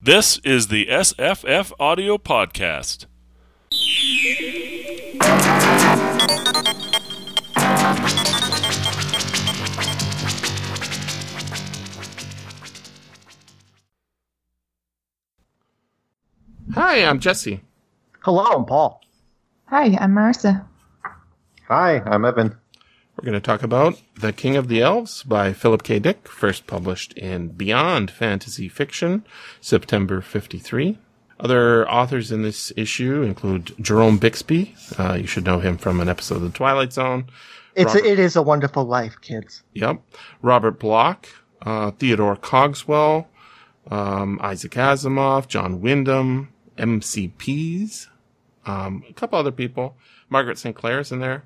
This is the SFF Audio Podcast. Hi, I'm Jesse. Hello, I'm Paul. Hi, I'm Marissa. Hi, I'm Evan. We're going to talk about The King of the Elves by Philip K. Dick, first published in Beyond Fantasy Fiction, September 53. Other authors in this issue include Jerome Bixby. Uh, you should know him from an episode of The Twilight Zone. It's Robert- a, it is a wonderful life, kids. Yep. Robert Bloch, uh, Theodore Cogswell, um, Isaac Asimov, John Wyndham, MCPs, um, a couple other people. Margaret St. Clair's in there.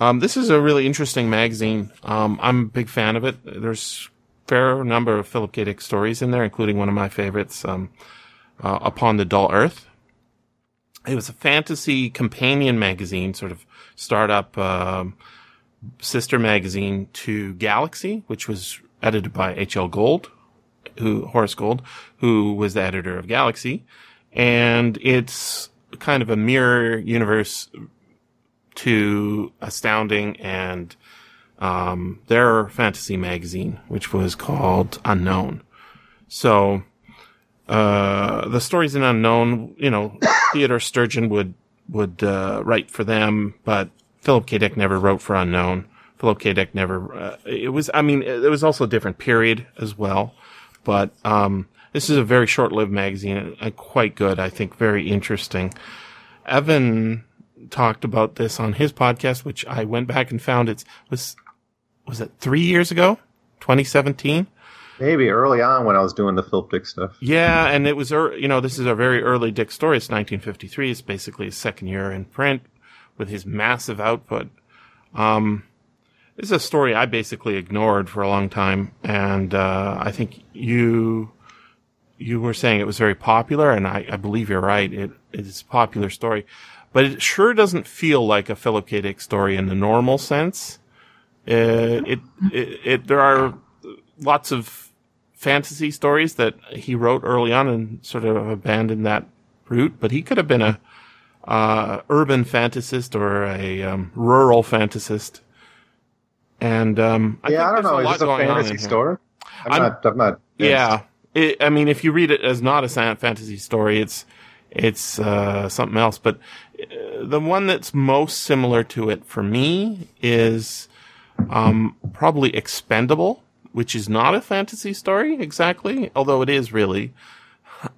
Um, this is a really interesting magazine. Um, I'm a big fan of it. There's a fair number of Philip K. Dick stories in there, including one of my favorites, um, uh, Upon the Dull Earth. It was a fantasy companion magazine, sort of startup, um, sister magazine to Galaxy, which was edited by H.L. Gold, who, Horace Gold, who was the editor of Galaxy. And it's kind of a mirror universe to Astounding and, um, their fantasy magazine, which was called Unknown. So, uh, the stories in Unknown, you know, Theodore Sturgeon would, would, uh, write for them, but Philip K. Dick never wrote for Unknown. Philip K. Dick never, uh, it was, I mean, it was also a different period as well, but, um, this is a very short-lived magazine and quite good. I think very interesting. Evan talked about this on his podcast, which I went back and found it was, was it three years ago? 2017? Maybe early on when I was doing the Philip Dick stuff. Yeah, and it was, you know, this is a very early Dick story. It's 1953. It's basically his second year in print with his massive output. Um, this is a story I basically ignored for a long time, and uh, I think you you were saying it was very popular, and I, I believe you're right. It it is a popular story, but it sure doesn't feel like a Philip K. Dick story in the normal sense. Uh, it, it it there are lots of fantasy stories that he wrote early on and sort of abandoned that route, but he could have been a uh, urban fantasist or a um, rural fantasist. And um, I yeah, I don't know. Is this a fantasy story? I'm, I'm- not. I'm not. Yeah. It, I mean, if you read it as not a science fantasy story, it's, it's, uh, something else. But uh, the one that's most similar to it for me is, um, probably Expendable, which is not a fantasy story exactly, although it is really.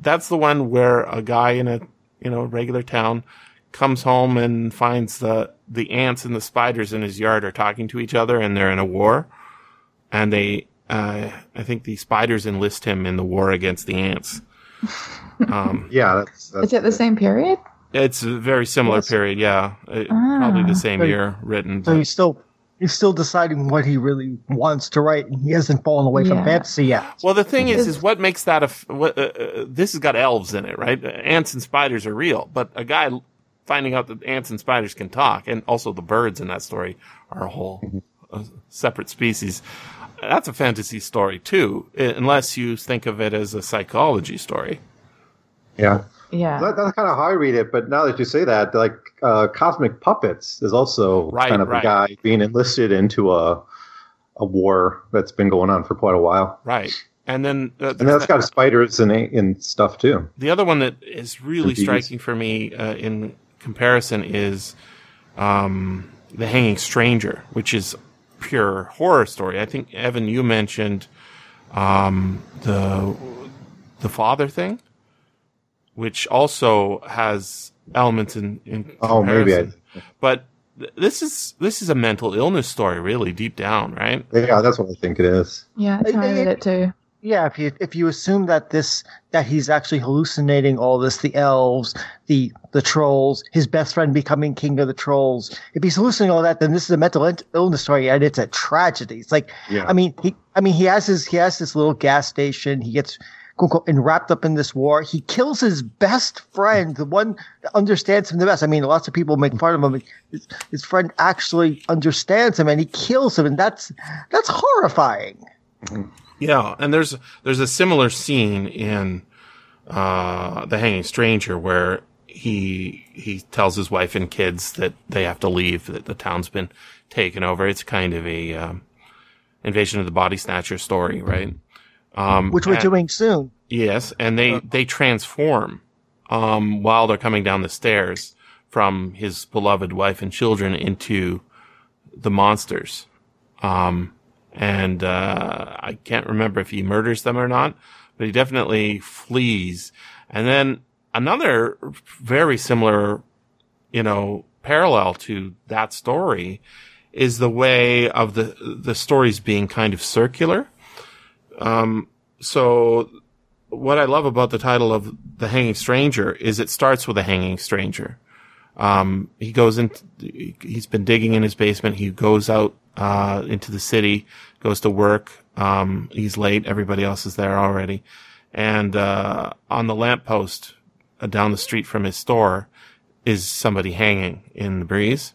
That's the one where a guy in a, you know, regular town comes home and finds the, the ants and the spiders in his yard are talking to each other and they're in a war and they uh, I think the spiders enlist him in the war against the ants. Um, Yeah, that's. that's Is it the same period? it's a very similar Yes. period, yeah. Uh, Ah. Probably the same So- year written. So but- he's still he's still deciding what he really wants to write, and he hasn't fallen away from fantasy yet. well, the thing is, Is- is what makes that a f- what, uh, uh, this has got elves in it, right? Uh, Ants and spiders are real, but a guy finding out that ants and spiders can talk, and also the birds in that story are a whole uh, separate species. That's a fantasy story too, unless you think of it as a psychology story. yeah. Yeah. That, that's kind of how I read it. But now that you say that, like uh, Cosmic Puppets is also Right, kind of right. a guy being enlisted into a a war that's been going on for quite a while, Right. And then uh, and there's that's that- got spiders and and stuff too. the other one that is really striking for me uh, in comparison is um, the Hanging Stranger, which is pure horror story. I think Evan, you mentioned um, the the father thing, which also has elements in, in Oh, maybe I- But th- this is this is a mental illness story, really deep down, right? Yeah, that's what I think it is. yeah, that's how I It- read it too. Yeah, if you if you assume that this that he's actually hallucinating all this, the elves, the the trolls, his best friend becoming king of the trolls. If he's hallucinating all that, then this is a mental illness story, and it's a tragedy. It's like, Yeah. I mean, he, I mean, he has his he has this little gas station. He gets quote, and wrapped up in this war. He kills his best friend, the one that understands him the best. I mean, lots of people make fun of him. His, his friend actually understands him, and he kills him, and that's that's horrifying. Mm-hmm. Yeah, and there's there's a similar scene in uh, the Hanging Stranger, where he he tells his wife and kids that they have to leave, that the town's been taken over. It's kind of a um, invasion of the body snatcher story, right? Um, which we're and- doing soon. Yes, and they they transform um, while they're coming down the stairs from his beloved wife and children into the monsters. Um, and uh, I can't remember if he murders them or not, but he definitely flees. And then another very similar, you know, parallel to that story is the way of the the stories being kind of circular. Um, so what I love about the title of The Hanging Stranger is it starts with a hanging stranger. Um, he goes in, he's been digging in his basement. He goes out, uh, into the city, goes to work. Um, he's late. Everybody else is there already. And, uh, on the lamppost uh, down the street from his store is somebody hanging in the breeze,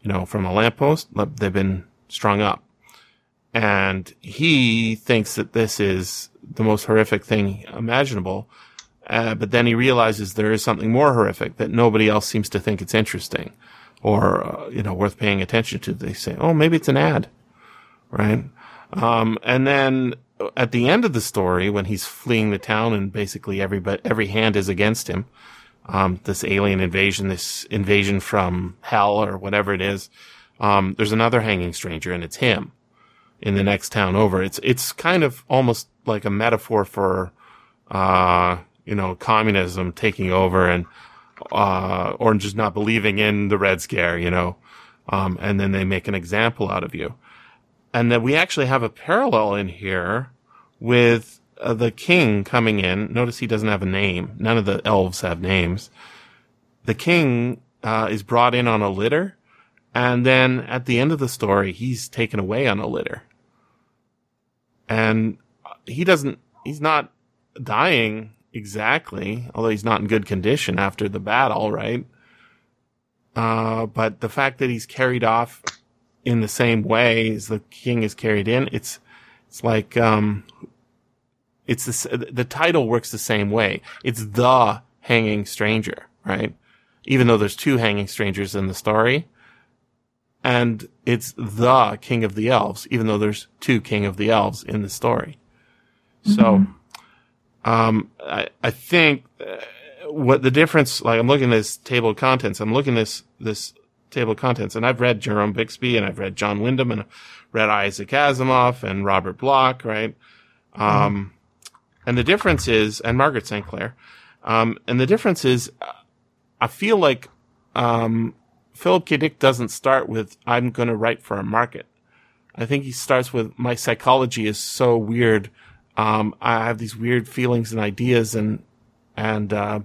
you know, from a lamppost. They've been strung up and he thinks that this is the most horrific thing imaginable. Uh, but then he realizes there is something more horrific that nobody else seems to think it's interesting or, uh, you know, worth paying attention to. They say, oh, maybe it's an ad, right? Um, and then at the end of the story, when he's fleeing the town and basically every, every hand is against him, um, this alien invasion, this invasion from hell or whatever it is, um, there's another hanging stranger and it's him in the next town over. It's it's kind of almost like a metaphor for uh you know communism taking over and uh or just not believing in the red scare, you know. Um and then they make an example out of you. And then we actually have a parallel in here with uh, the king coming in. Notice he doesn't have a name. None of the elves have names. The king uh, is brought in on a litter, and then at the end of the story, he's taken away on a litter and he doesn't he's not dying exactly. Although he's not in good condition after the battle right? Uh but the fact that he's carried off in the same way as the king is carried in it's it's like um it's the the title works the same way. It's the hanging stranger right? Even though there's two hanging strangers in the story. And it's the king of the elves, even though there's two king of the elves in the story. So, um, I, I think uh, what the difference, like I'm looking at this table of contents, I'm looking at this, this table of contents and I've read Jerome Bixby and I've read John Wyndham and read Isaac Asimov and Robert Bloch, right? Um, and the difference is, and Margaret St. Clair, um, and the difference is, I feel like, um, Philip K. Dick doesn't start with, I'm going to write for a market. I think he starts with, my psychology is so weird. Um, I have these weird feelings and ideas and, and, uh,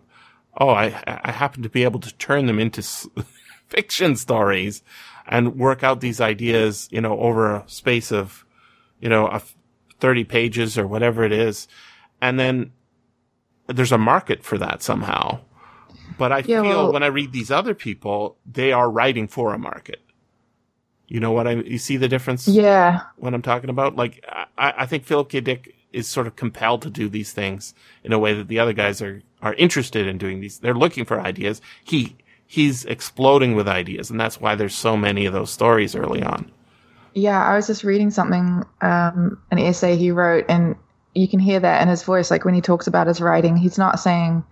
oh, I, I happen to be able to turn them into s- fiction stories and work out these ideas, you know, over a space of, you know, a f- 30 pages or whatever it is. And then there's a market for that somehow. But I Yeah, feel well- when I read these other people, they are writing for a market. You know what I, you see the difference? Yeah. what I'm talking about. Like, I, I think Philip K. Dick is sort of compelled to do these things in a way that the other guys are, are interested in doing these. They're looking for ideas. He, he's exploding with ideas. And that's why there's so many of those stories early on. Yeah, I was just reading something, um, an essay he wrote, and you can hear that in his voice. Like when he talks about his writing, he's not saying,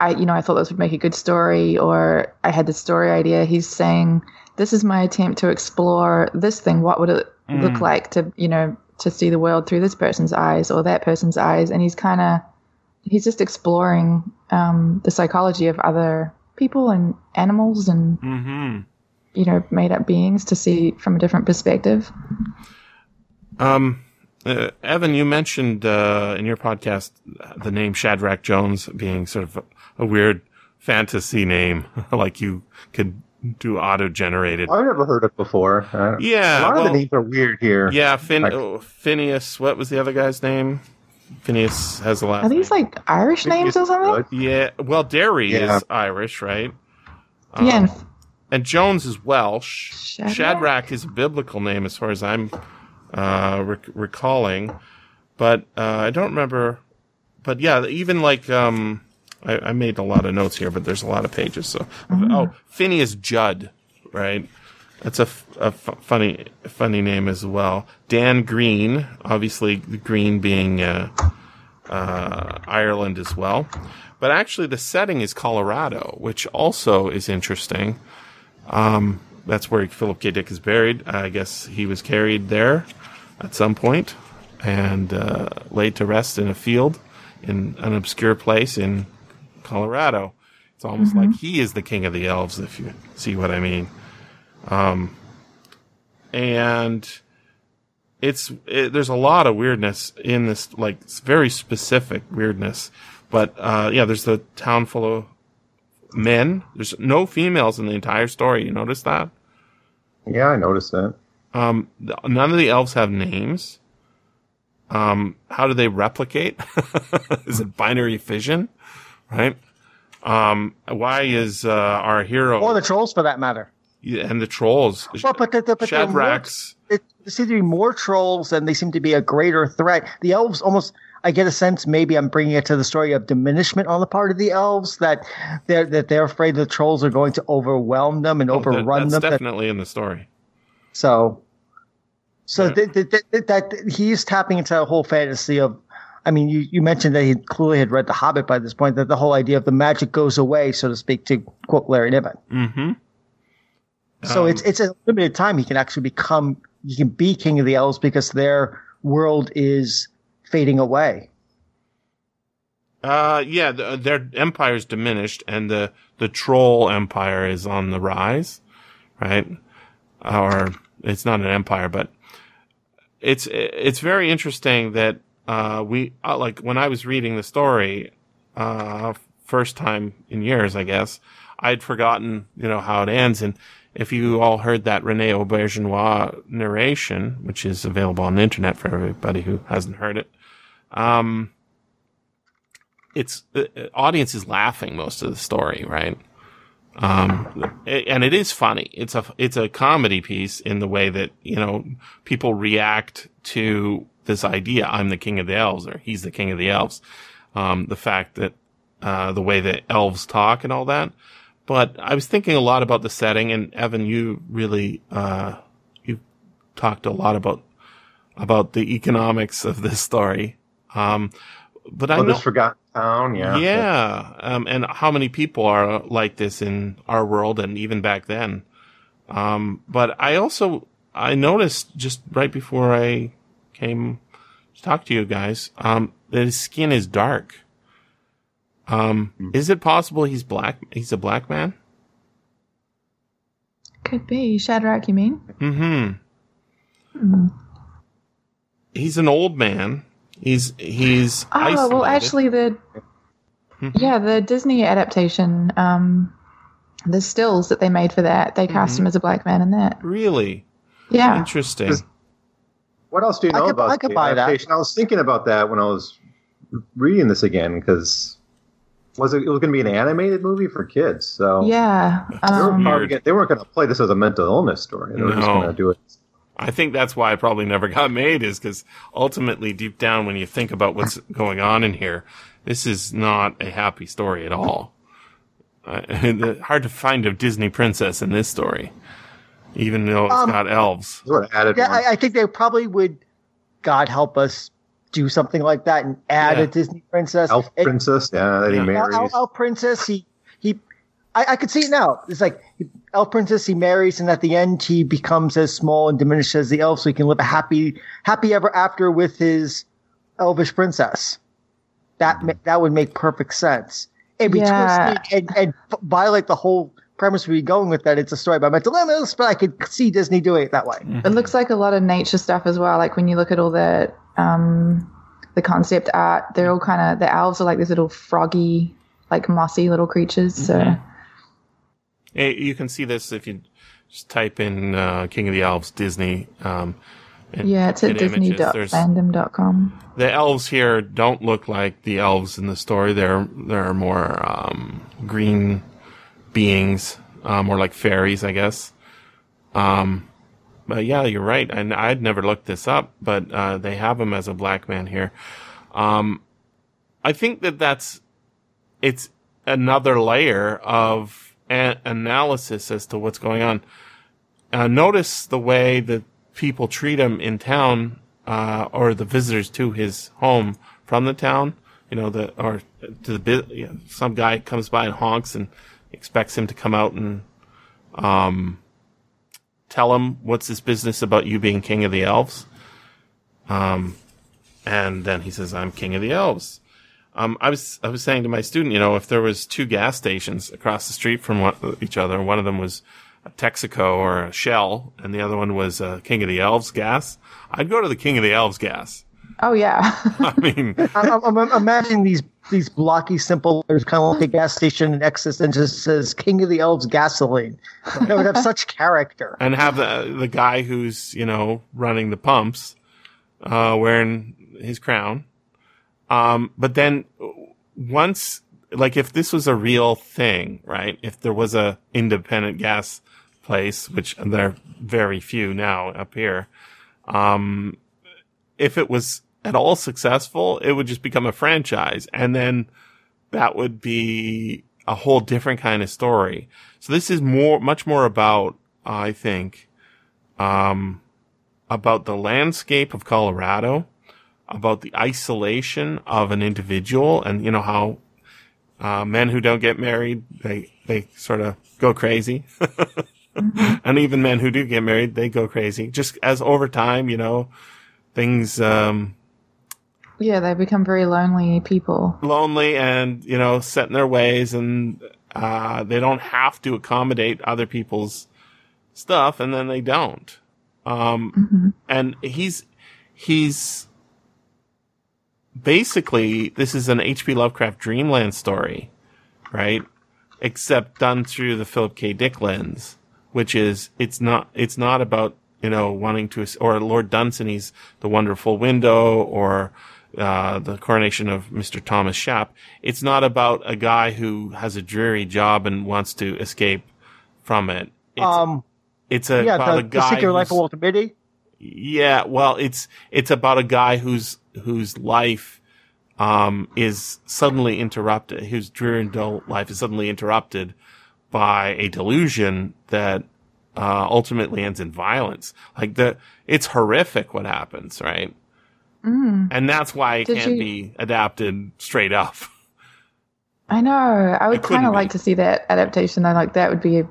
I, you know, I thought this would make a good story or I had this story idea. He's saying, this is my attempt to explore this thing. What would it look like to, you know, to see the world through this person's eyes or that person's eyes? And he's kind of, he's just exploring um, the psychology of other people and animals and, Mm-hmm. you know, made up beings to see from a different perspective. Um, uh, Evan, you mentioned uh, in your podcast the name Shadrach Jones being sort of a, a weird fantasy name, like you could do auto generated. I've never heard it before. Uh, Yeah, a lot well- of the names are weird here. Yeah, Fin- Like- oh, Phineas. What was the other guy's name? Phineas has a lot. Are these name. like Irish names or something? Good. Yeah, well, Derry Yeah. is Irish, right? yeah, and Um, and Jones is Welsh. Shadrach? Shadrach is a biblical name, as far as I'm uh, rec- recalling, but uh, I don't remember but yeah, even like um, I, I made a lot of notes here, but there's a lot of pages. So oh, Phineas Judd, right? That's a, f- a f- funny funny name as well. Dan Green, obviously Green being uh, uh, Ireland as well, but actually the setting is Colorado, which also is interesting. Um, that's where Philip K. Dick is buried. I guess he was carried there at some point and uh, laid to rest in a field in an obscure place in Colorado. It's almost like he is the king of the elves, if you see what I mean. Um, and it's it, there's a lot of weirdness in this, like s- very specific weirdness. But uh, yeah, there's the town full of men. There's no females in the entire story. You notice that? Yeah, I noticed that. Um, th- none of the elves have names. Um, how do they replicate? is it binary fission? Right? Um, why is, uh, our hero Or the trolls, for that matter. Yeah, and the trolls, Well, but the, the, but there Shadrax, it, there seem to be more trolls, and they seem to be a greater threat. The elves almost. I get a sense maybe I'm bringing it to the story of diminishment on the part of the elves that they're that they're afraid the trolls are going to overwhelm them and Oh, that- overrun that's them. That- definitely in the story. So, so Yeah. th- th- th- th- that he's tapping into a whole fantasy of. I mean, you, you mentioned that he clearly had read The Hobbit by this point. That the whole idea of the magic goes away, so to speak, to quote Larry Niven. Mm-hmm. So Um, it's it's a limited time. He can actually become. He can be king of the elves because their world is fading away. Uh, yeah, the, their empire's diminished, and the the troll empire is on the rise, right? Or it's not an empire, but it's it's very interesting that uh we uh, like when I was reading the story, uh, first time in years, I guess I'd forgotten you know how it ends, and if you all heard that Rene Auberjonois narration, which is available on the internet for everybody who hasn't heard it, um it's uh, audience is laughing most of the story, right? Um, and it is funny. It's a it's a comedy piece in the way that you know people react to this idea. I'm the king of the elves, or he's the king of the elves. Um, the fact that uh, the way that elves talk and all that. But I was thinking a lot about the setting, and Evan, you really uh, you talked a lot about about the economics of this story. Um, but I Oh, know, this forgotten town. Yeah. yeah, um, and how many people are like this in our world and even back then. Um, but I also I noticed just right before I came to talk to you guys um, that his skin is dark. Um, is it possible he's black? He's a black man. Could be Shadrach. You mean? Mm hmm. Mm. He's an old man. He's he's Oh well, actually, the Mhm. yeah the Disney adaptation, um, the stills that they made for that, they cast Mm-hmm. him as a black man in that. really Yeah. interesting. Is- What else do you I know could- about I could the buy that. adaptation? I was thinking about that when I was reading this again because was it, it was going to be an animated movie for kids? So Yeah. they, were Um, probably Weird. gonna- they weren't going to play this as a mental illness story. They were just No. going to do it. I think that's why it probably never got made is because ultimately deep down when you think about what's going on in here, this is not a happy story at all. Uh, hard to find a Disney princess in this story, even though it's Um, got elves. Added. Yeah. I, I think they probably would. God help us do something like that and add Yeah. a Disney princess. Elf It- princess, yeah, that he Yeah. marries. Elf, Elf Princess, he he, I, I could see it now. It's like Elf Princess, he marries, and at the end, he becomes as small and diminished as the elf, so he can live a happy, happy ever after with his elvish princess. That ma- that would make perfect sense. It'd be Yeah. twisty and, and f- violate the whole premise we're going with that. It's a story about mental illness, but I could see Disney doing it that way. It looks like a lot of nature stuff as well. Like when you look at all the um, the concept art, they're all kind of the elves are like these little froggy, like mossy little creatures. So Mhm. Hey, you can see this if you just type in uh, King of the Elves Disney. Um, and yeah, it's at get disney.fandom.com. the elves here don't look like the elves in the story. They're they're more um, green beings, uh, more like fairies, I guess. Um, but yeah, you're right. And I'd never looked this up, but uh, they have him as a black man here. Um, I think that that's it's another layer of a- analysis as to what's going on. Uh, notice the way that people treat him in town, uh, or the visitors to his home from the town. You know, the or to the. Some guy comes by and honks and expects him to come out and um, tell him what's this business about you being king of the elves. Um, and then he says, "I'm king of the elves." Um, I was I was saying to my student, you know, if there was two gas stations across the street from one, each other, one of them was a Texaco or a Shell, and the other one was uh, King of the Elves gas, I'd go to the King of the Elves gas. Oh yeah. I mean, I'm, I'm, I'm imagining these these blocky, simple. There's kind of like a gas station in Exodus and just says "King of the Elves gasoline." That would have such character. and have the the guy who's you know running the pumps, uh, wearing his crown. Um, but then once, like, if this was a real thing, right? If there was a independent gas place, which there are very few now up here, um, if it was at all successful, it would just become a franchise, and then that would be a whole different kind of story. So this is more, much more about, I think, um, about the landscape of Colorado, about the isolation of an individual, and you know how uh, men who don't get married they they sort of go crazy, and even men who do get married they go crazy. Just as over time, you know, things um, yeah, they become very lonely people. lonely and you know set in their ways and uh, they don't have to accommodate other people's stuff and then they don't. Um, and he's he's basically this is an hp lovecraft dreamland story right? Except done through the philip k. Dick lens which is it's not it's not about you know wanting to or lord dunsany's the wonderful window or uh, the coronation of Mr. Thomas Shap. It's not about a guy who has a dreary job and wants to escape from it. It's, Um, it's a, yeah, about the, a the guy. Secret Life of Walter Mitty. yeah, well, it's it's about a guy whose whose life um, is suddenly interrupted. Whose dreary and dull life is suddenly interrupted by a delusion that uh, ultimately ends in violence. Like the, it's horrific what happens, right? And that's why it Did can't you- be adapted straight up. I know. I would kind of like to see that adaptation. though. like that would be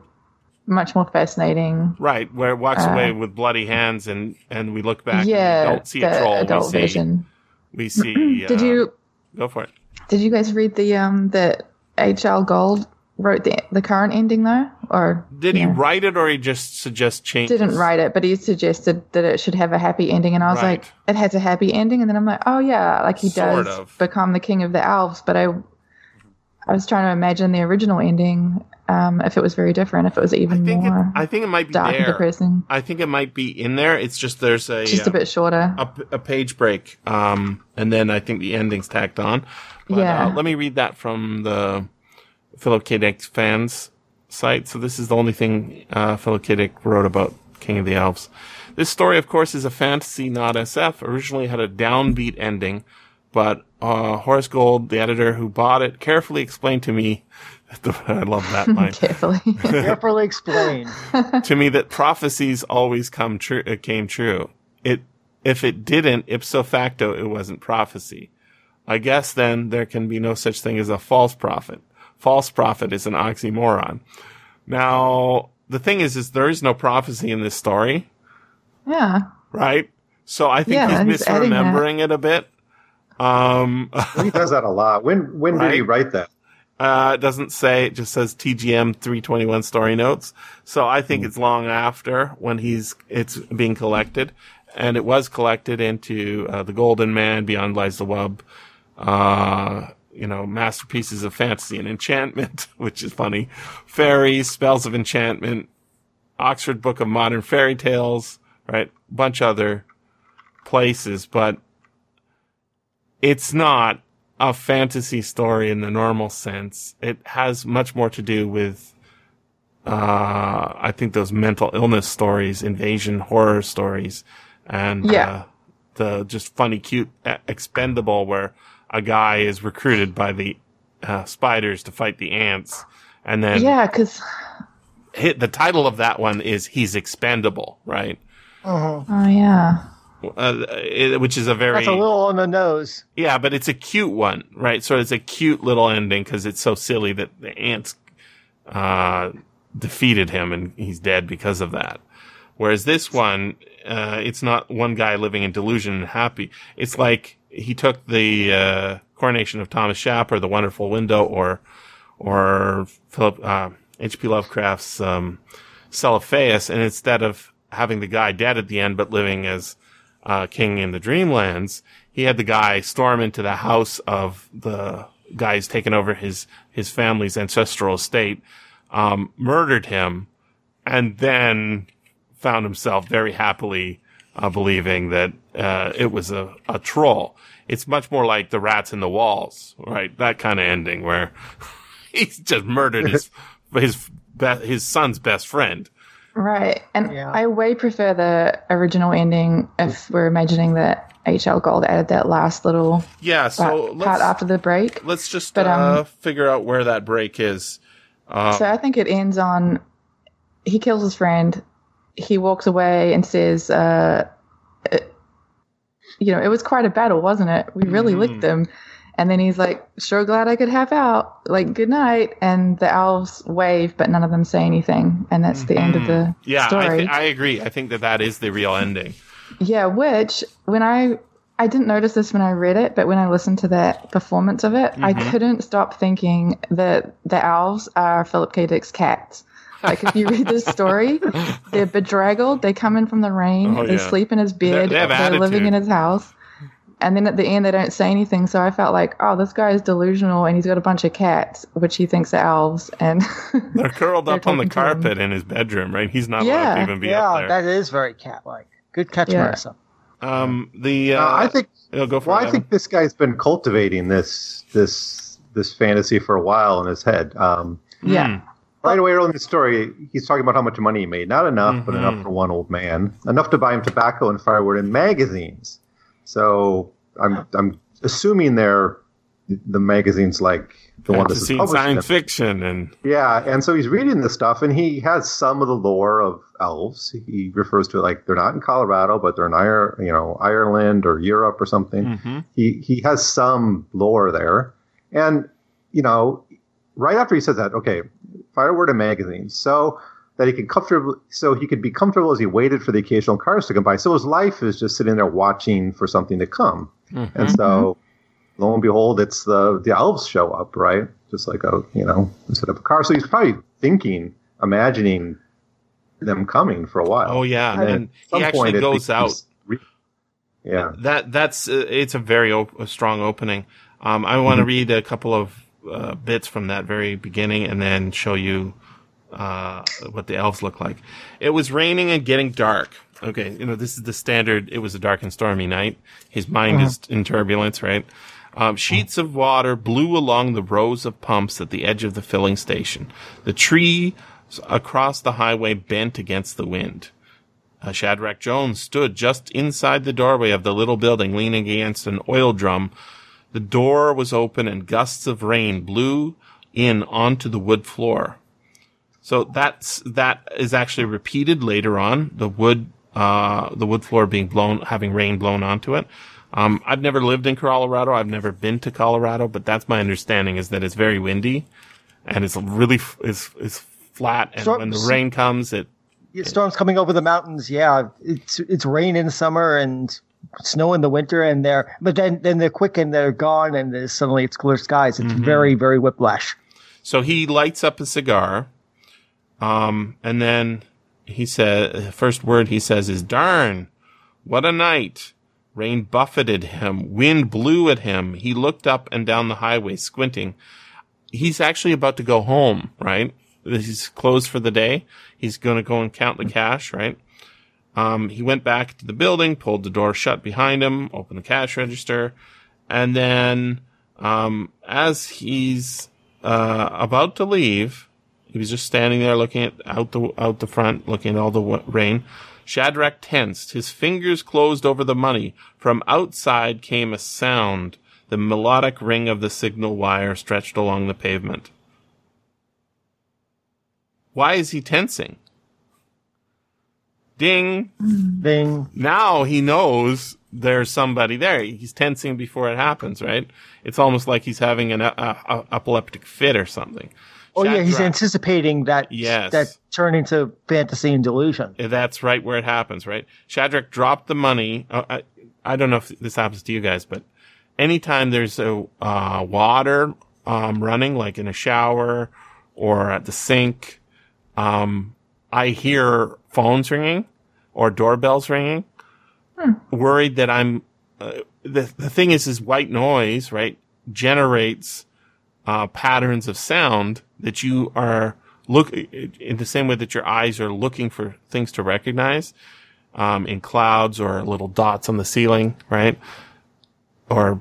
much more fascinating. Right, where it walks away with bloody hands, and and we look back. Uh, yeah, don't see the a troll. adult we see, version. We see. Did uh, you go for it? did you guys read the um that H.L. Gold wrote the the current ending though, or Did he write it, or he just suggest change? didn't write it, but he suggested that it should have a happy ending, and I was Right. like, it has a happy ending, and then I'm like, oh yeah, like he Sort does of. become the king of the elves, but I, I was trying to imagine the original ending, um, if it was very different, if it was I even think it, more I think it might be dark there. depressing, I think it might be in there. It's just there's a just a uh, bit shorter. a, a page break, um, and then I think the ending's tacked on. But, Yeah. Uh, let me read that from the Philip K. Dick fans site. So this is the only thing uh, Philip K. Dick wrote about King of the Elves. This story, of course, is a fantasy, not SF. Originally had a downbeat ending, but uh, Horace Gold, the editor who bought it, carefully explained to me. I love that line. Carefully. Carefully explained. to me that prophecies always come true It came true. It if it didn't, ipso facto, it wasn't prophecy. I guess then there can be no such thing as a false prophet. False prophet is an oxymoron. Now the thing is, is there is no prophecy in this story, yeah. right? So I think Yeah, he's he's adding that. misremembering it a bit. Um, He does that a lot. When when did he write that? Uh, it doesn't say, it just says TGM 321 story notes. So I think it's long after when he's, it's being collected. And it was collected into, uh, The Golden Man, Beyond Lies the Wub, uh, you know, masterpieces of fantasy and enchantment, which is funny. Fairies, Spells of Enchantment, Oxford Book of Modern Fairy Tales, right? Bunch other places, but it's not a fantasy story in the normal sense. It has much more to do with, uh, I think those mental illness stories, invasion horror stories, and, Yeah. uh, the just funny, cute, expendable where a guy is recruited by the uh, spiders to fight the ants, and then Yeah, because hit the title of that one is he's expendable, right? Mhm. oh yeah, Uh, it- which is a very That's a little on the nose. yeah, but it's a cute one, right? So it's a cute little ending because it's so silly that the ants uh, defeated him and he's dead because of that. Whereas this one, uh, it's not one guy living in delusion and happy. It's like he took the uh, coronation of Thomas Shapper, The Wonderful Window, or or Philip uh, H.P. Lovecraft's um, and instead of having the guy dead at the end but living as uh, king in the Dreamlands, he had the guy storm into the house of the guy who's taken over his his family's ancestral estate, um, murdered him, and then found himself very happily uh, believing that uh, it was a, a troll. It's much more like the rats in the walls, right? That kind of ending where he's just murdered his his be- his son's best friend. right. And Yeah. I way prefer the original ending if we're imagining that H.L. Gold added that last little Yeah, so part, part let's after the break. let's just But, um, uh, figure out where that break is. Um, So I think it ends on he kills his friend. He walks away and says, uh, it- you know, it was quite a battle, wasn't it? We really Mhm. licked them. And then he's like, sure glad I could have out. Like, good night. And the elves wave, but none of them say anything. And that's the end of the Mm-hmm. yeah, I, story. th- I agree. I think that that is the real ending. Yeah, which when I I didn't notice this when I read it, but when I listened to that performance of it, I Mhm. couldn't stop thinking that the elves are Philip K. Dick's cats. Like if you read this story, they're bedraggled. They come in from the rain. Oh, they yeah. sleep in his bed. they have are living in his house. And then at the end, they don't say anything. So I felt like, oh, this guy is delusional, and he's got a bunch of cats, which he thinks are elves. And They're curled They're up on the talking to him. carpet in his bedroom, right? He's not allowed to Yeah. even be yeah, up there. that is very cat-like. Good catch, Yeah. Marissa. um, the uh, Uh, I think. go for Well, it. I think this guy's been cultivating this this this fantasy for a while in his head. Um, yeah. Hmm. Right away early in the story, he's talking about how much money he made. Not enough, but Mhm. enough for one old man. Enough to buy him tobacco and firewood and magazines. So I'm I'm assuming they're the magazines like the one that's published. science them. fiction, and Yeah, and so he's reading this stuff, and he has some of the lore of elves. He refers to it like they're not in Colorado, but they're in Ire, you know, Ireland or Europe or something. Mhm. He he has some lore there, and you know, right after he says that, okay, firewood and magazines, so that he could comfortably, so he could be comfortable as he waited for the occasional cars to come by. So his life is just sitting there watching for something to come, Mhm. and so lo and behold, it's the the elves show up, right? Just like a you know instead of a car. So he's probably thinking, imagining them coming for a while. oh yeah, And and he actually goes out. re- yeah. That that's uh, it's a very op- a strong opening. Um, I want to read a couple of uh, bits from that very beginning, and then show you uh, what the elves look like. It was raining and getting dark. Okay, you know this is the standard. It was a dark and stormy night. His mind is in turbulence, right? Um, sheets of water blew along the rows of pumps at the edge of the filling station. The trees across the highway bent against the wind. Uh, Shadrach Jones stood just inside the doorway of the little building, leaning against an oil drum. The door was open and gusts of rain blew in onto the wood floor. So that's, that is actually repeated later on. The wood, uh, the wood floor being blown, having rain blown onto it. Um, I've never lived in Colorado. I've never been to Colorado, but that's my understanding is that it's very windy and it's really, f- it's, it's flat. And when the rain comes, it, Yeah, Storms coming over the mountains. Yeah, it's it's rain in summer and snow in the winter, and they're but then then they're quick and they're gone, and suddenly it's clear skies. It's very very whiplash. So he lights up a cigar, um, and then he said, first word he says is "darn." What a night! Rain buffeted him, wind blew at him. He looked up and down the highway, squinting. He's actually about to go home, right? He's closed for the day. He's going to go and count the cash, right? Um, he went back to the building, pulled the door shut behind him, opened the cash register, and then, um, as he's uh, about to leave, he was just standing there looking at out the out the front, looking at all the w- rain. Shadrach tensed. His fingers closed over the money. From outside came a sound the melodic ring of the signal wire stretched along the pavement. Why is he tensing? Ding. Ding. Now he knows there's somebody there. He's tensing before it happens, right? It's almost like he's having an uh, uh, epileptic fit or something. Oh yeah, he's Shadrach- anticipating that Yes. that turn into fantasy and delusion. That's right where it happens, right? Shadrach dropped the money. Uh, I, I don't know if this happens to you guys, but anytime there's a uh, water um, running, like in a shower or at the sink, um, I hear phones ringing or doorbells ringing. Worried that I'm. Uh, the the thing is, is white noise, right? Generates uh, patterns of sound that you are look in the same way that your eyes are looking for things to recognize um, in clouds or little dots on the ceiling, right? Or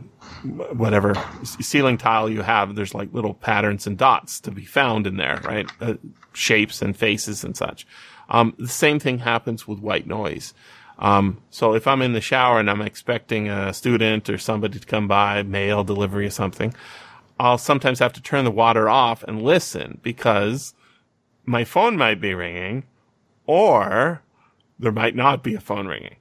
whatever ceiling tile you have, there's like little patterns and dots to be found in there, right? Uh, shapes and faces and such. Um, the same thing happens with white noise. Um, so if I'm in the shower and I'm expecting a student or somebody to come by, mail delivery or something, I'll sometimes have to turn the water off and listen because my phone might be ringing or there might not be a phone ringing.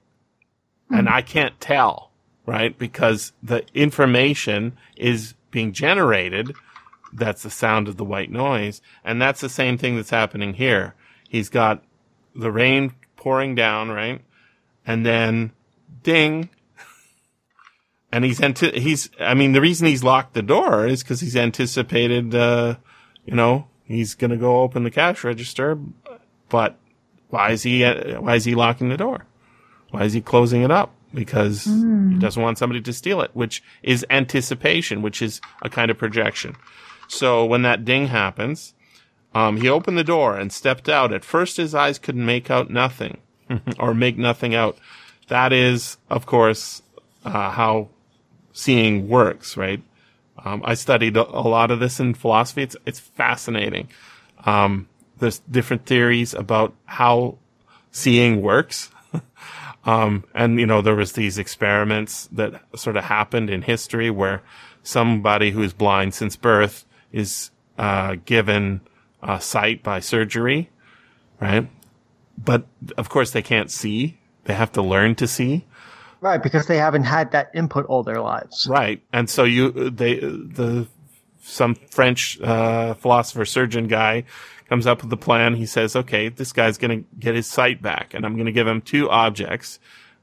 And I can't tell, right? Because the information is being generated. That's the sound of the white noise. And that's the same thing that's happening here. He's got the rain pouring down, right? And then ding. And he's, anti- he's, I mean, the reason he's locked the door is because he's anticipated, uh, you know, he's going to go open the cash register. But why is he, why is he locking the door? Why is he closing it up? Because he doesn't want somebody to steal it, which is anticipation, which is a kind of projection. So when that ding happens, um, he opened the door and stepped out. At first, his eyes could make out nothing or make nothing out. That is, of course, uh, how seeing works, right? Um, I studied a, lot of this in philosophy. It's, it's fascinating. Um, there's different theories about how seeing works. um, and you know, there was these experiments that sort of happened in history where somebody who's blind since birth is, uh, given, uh, sight by surgery, right? But of course they can't see. They have to learn to see. Right, because they haven't had that input all their lives. Right. And so you, they, the, some French, uh, philosopher surgeon guy comes up with a plan. He says, okay, this guy's going to get his sight back and I'm going to give him two objects.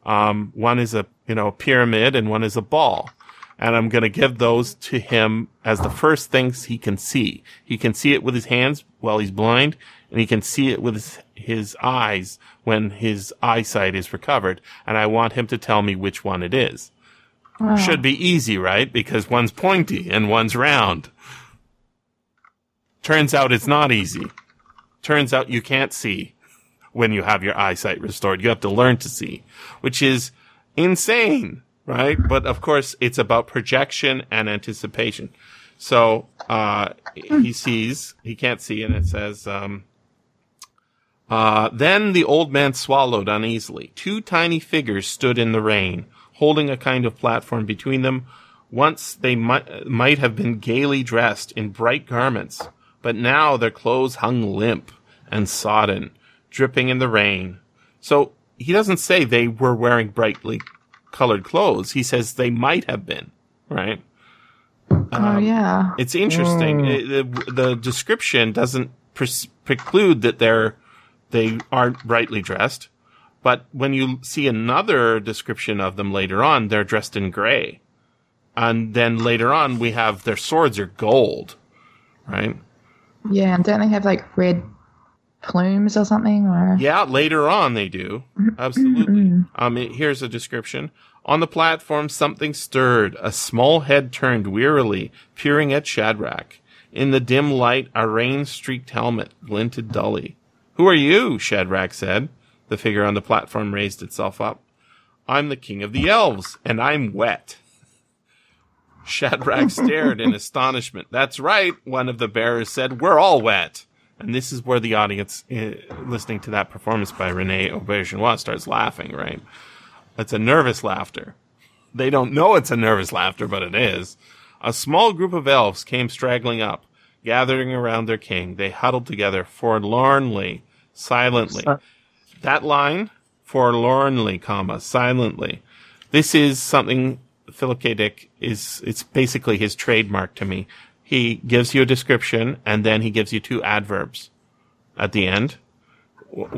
Um, one is a, you know, a pyramid and one is a ball. And I'm going to give those to him as the first things he can see. He can see it with his hands while he's blind and he can see it with his, his eyes when his eyesight is recovered. And I want him to tell me which one it is. Should be easy, right? Because one's pointy and one's round. Turns out it's not easy. Turns out you can't see when you have your eyesight restored. You have to learn to see, which is insane, right? But of course, it's about projection and anticipation. So, uh, he sees, he can't see, and it says, um, uh, then the old man swallowed uneasily. Two tiny figures stood in the rain, holding a kind of platform between them. Once they might, might have been gaily dressed in bright garments, but now their clothes hung limp and sodden, dripping in the rain. So he doesn't say they were wearing brightly colored clothes. He says they might have been, right? oh yeah. Um, it's interesting. Mm. It- the, the description doesn't pres- preclude that they're they aren't brightly dressed, but when you see another description of them later on, they're dressed in gray, and then later on we have their swords are gold, right? Yeah, and don't they have like red plumes or something? Or Yeah, later on they do. Absolutely. Um, it- here's a description. On the platform, something stirred. A small head turned wearily, peering at Shadrach. In the dim light, a rain-streaked helmet glinted dully. Who are you? Shadrach said. The figure on the platform raised itself up. I'm the king of the elves, and I'm wet. Shadrach stared in astonishment. That's right, one of the bearers said. We're all wet. And this is where the audience, uh, listening to that performance by Rene Auberjonois, starts laughing, right? It's a nervous laughter. they don't know it's a nervous laughter, but it is. A small group of elves came straggling up, gathering around their king. They huddled together forlornly, silently. That line, forlornly, comma, silently. This is something Philip K. Dick is, it's basically his trademark to me. He gives you a description and then he gives you two adverbs at the end with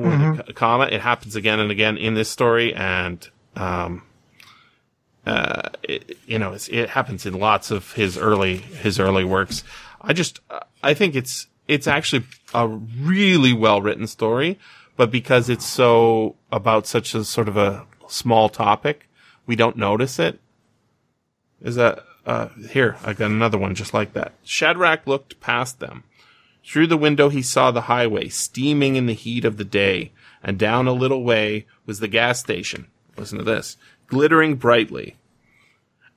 a comma. It happens again and again in this story and, um, uh, it, you know, it's, it happens in lots of his early, his early works. I just, I think it's, it's actually a really well written story, but because it's so about such a sort of a small topic, we don't notice it. Is that, uh, here, I got another one just like that. Shadrach looked past them. Through the window he saw the highway steaming in the heat of the day, and down a little way was the gas station. Listen to this. Glittering brightly.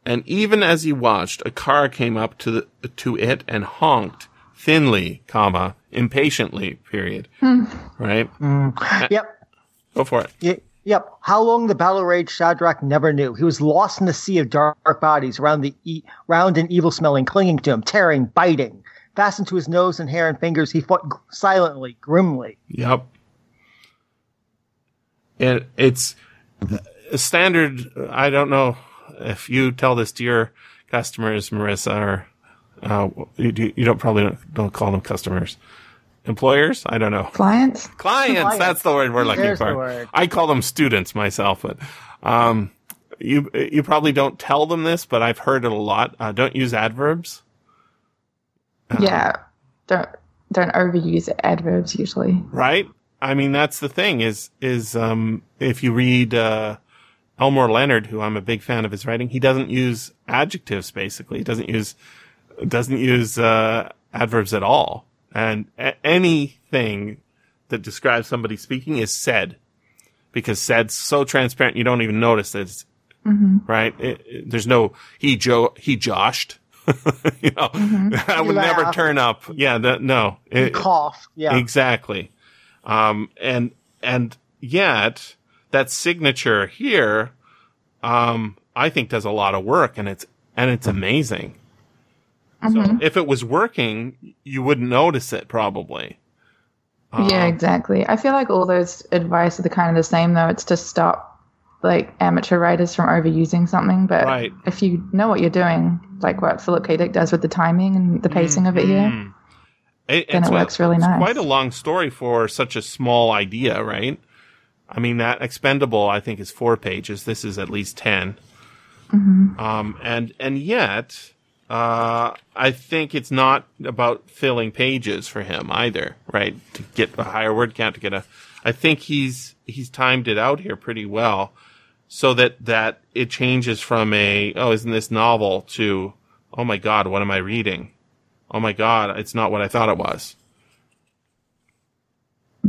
And even as he watched, a car came up to the, to it and honked thinly, comma, impatiently, period. Hmm. Right? Hmm. Uh, yep. Go for it. Yep. How long the battle raged, Shadrach never knew. He was lost in the sea of dark bodies around the e- round and evil smelling, clinging to him, tearing, biting. Fastened to his nose and hair and fingers, he fought g- silently, grimly. Yep. It, it's a standard. I don't know if you tell this to your customers, Marissa, or uh, you, you don't probably don't, don't call them customers, employers. I don't know. Clients? Clients. Clients. That's the word we're looking There's for. I call them students myself, but um, you you probably don't tell them this, but I've heard it a lot. Uh, don't use adverbs. yeah. Don't don't overuse adverbs usually. right? I mean, that's the thing is, is, um, if you read, uh, Elmore Leonard, who I'm a big fan of his writing, he doesn't use adjectives basically. He doesn't use, doesn't use, uh, adverbs at all. And a- anything that describes somebody speaking is said because said's so transparent you don't even notice that it's, right? It, it- there's no, he jo, he joshed. you know, that would never turn up. Yeah, that, no. It- Cough. Yeah. Exactly. Um, and, and yet that signature here, um, I think does a lot of work and it's, and it's amazing. So if it was working, you wouldn't notice it probably. yeah, exactly. I feel like all those advice are the kind of the same though. It's to stop like amateur writers from overusing something. But Right. if you know what you're doing, like what Philip K. Dick does with the timing and the pacing of it here, Mm. It, Then it a- works really it's nice. quite a long story for such a small idea, right? I mean, that expendable, I think, is four pages. This is at least 10 Mm-hmm. Um, and and yet, uh, I think it's not about filling pages for him either, right? To get a higher word count, to get a, I think he's he's timed it out here pretty well, so that that it changes from a oh, isn't this novel to oh my god, what am I reading? Oh my god, it's not what I thought it was.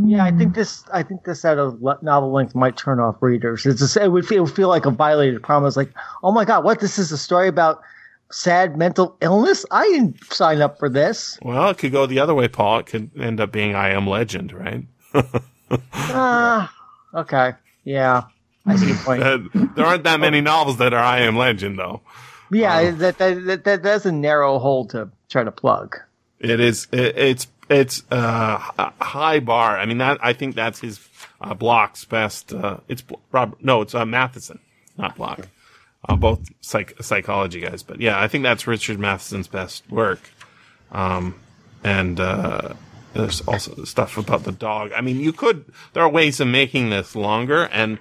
Yeah, I think this. I think this at a novel length might turn off readers. It's just, it would feel, it would feel like a violated promise. Like, oh my god, what? This is a story about sad mental illness. I didn't sign up for this. Well, it could go the other way, Paul. It could end up being I Am Legend, right? Ah, okay, yeah, I see your point. Uh, there aren't that many novels that are I Am Legend, though. Yeah, that, that that that that's a narrow hole to try to plug. It is. It, it's. It's uh, a high bar. I mean, that I think that's his uh, Bloch's best. Uh, it's Bl- Rob. No, it's uh, Matheson, not Block. Uh, both psych- psychology guys, but yeah, I think that's Richard Matheson's best work. Um, and uh, there's also stuff about the dog. I mean, you could. There are ways of making this longer, and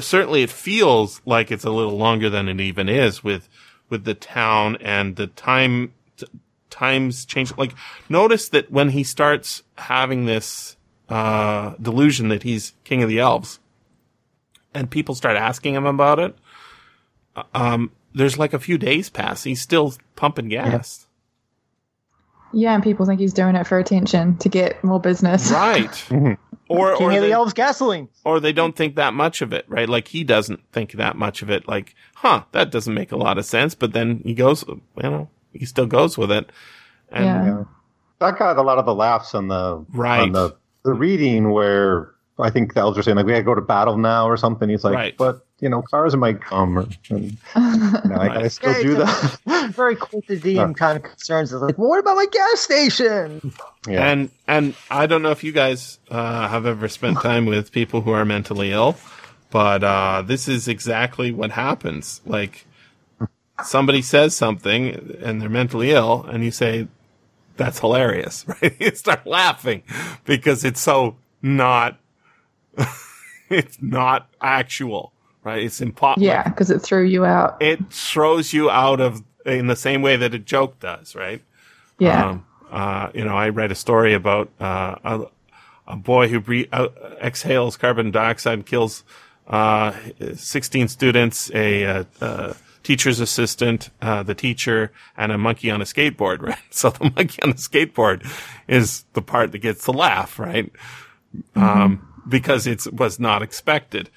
certainly it feels like it's a little longer than it even is with with the town and the time t- times change. Like, notice that when he starts having this uh, delusion that he's king of the elves, and people start asking him about it, um, there's like a few days pass. He's still pumping gas. yeah, and people think he's doing it for attention to get more business. Right. or King or of they, the Elves gasoline. or they don't think that much of it, right? Like he doesn't think that much of it. Like, huh, that doesn't make a lot of sense. But then he goes, you know, he still goes with it. And Yeah. That got a lot of the laughs on the Right. on the, the reading where I think the elves are saying like we gotta go to battle now or something. He's like, Right. but you know, cars might come, or, and, you know, I, I still do that. Very quotidian kind of concerns. It's like, well, what about my gas station? yeah. And and I don't know if you guys uh, have ever spent time with people who are mentally ill, but uh, this is exactly what happens. Like somebody says something and they're mentally ill, and you say, "That's hilarious," right? you start laughing because it's so not. it's not actual, right? It's impossible. yeah, because it threw you out. It throws you out of in the same way that a joke does, right? Yeah. Um, uh, you know, I read a story about uh, a, a boy who bre- uh, exhales carbon dioxide and kills uh, 16 students, a, uh uh teacher's assistant, uh, the teacher, and a monkey on a skateboard, right? So the monkey on the skateboard is the part that gets the laugh, right? Um, because it was not expected.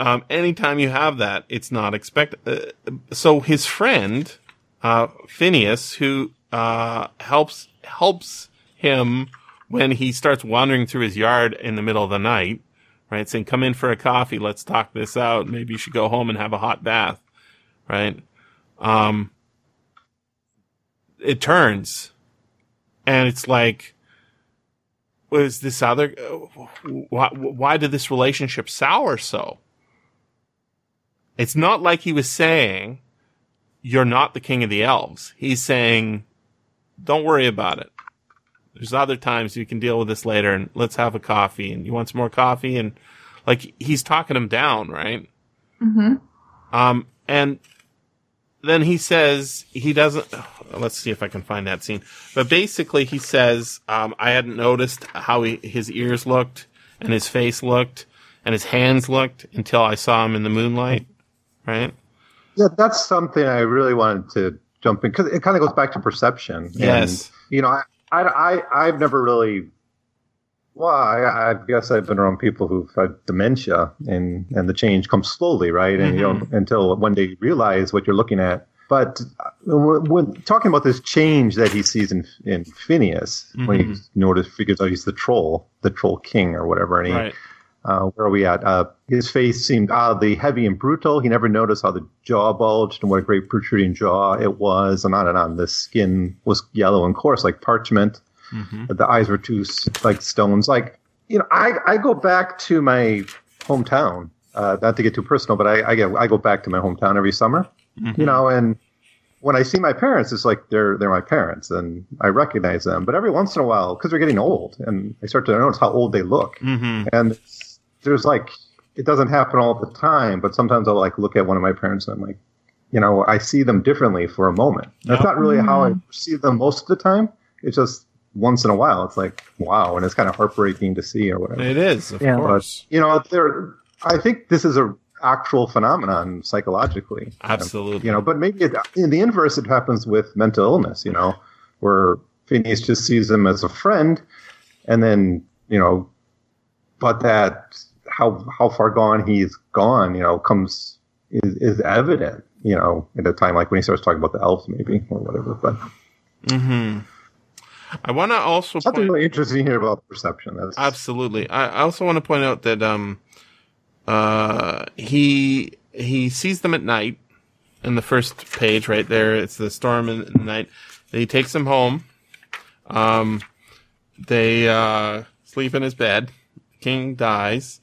Um, anytime you have that, it's not expected. Uh, so his friend, uh, Phineas, who, uh, helps, helps him when he starts wandering through his yard in the middle of the night, right? Saying, come in for a coffee. Let's talk this out. Maybe you should go home and have a hot bath, right? Um, it turns and it's like, was this other, uh, why, why did this relationship sour so? It's not like he was saying, you're not the king of the elves. He's saying, don't worry about it. There's other times you can deal with this later and let's have a coffee and you want some more coffee and like he's talking him down, right? hmm Um, and then he says he doesn't. Let's see if I can find that scene. But basically, he says, um, "I hadn't noticed how he, his ears looked and his face looked and his hands looked until I saw him in the moonlight." Right? Yeah, that's something I really wanted to jump in because it kind of goes back to perception. Yes. And, you know, I, I, I, I've never really. Well, I, I guess I've been around people who've had dementia, and and the change comes slowly, right? And you don't until one day you realize what you're looking at. But uh, when when talking about this change that he sees in in Phineas, when he notice figures out he's the troll, the troll king or whatever, and he Right. Uh, where are we at? Uh, his face seemed oddly heavy and brutal. He never noticed how the jaw bulged and what a great protruding jaw it was, and on and on. The skin was yellow and coarse, like parchment. The eyes were two like stones. Like you know, I I go back to my hometown. Uh, not to get too personal, but I I, get, I go back to my hometown every summer. You know, and when I see my parents, it's like they're they're my parents, and I recognize them. But every once in a while, because they're getting old, and I start to notice how old they look Mm-hmm. and there's like it doesn't happen all the time but sometimes i'll like look at one of my parents and i'm like you know i see them differently for a moment that's Yep. not really how i mm. see them most of the time it's just once in a while it's like wow and it's kind of heartbreaking to see or whatever It is, of Yeah. course. you know there i think this is a actual phenomenon psychologically Absolutely. you know but maybe it, in the inverse it happens with mental illness you know where phineas just sees him as a friend and then you know but that how how far gone he's gone you know comes is, is evident you know at a time like when he starts talking about the elves maybe or whatever but Mm-hmm. I want to also something point- really interesting here about perception that's Absolutely. I I also want to point out that um uh he he sees them at night in the first page right there. It's the storm in the night. He takes them home. Um they uh sleep in his bed. King dies.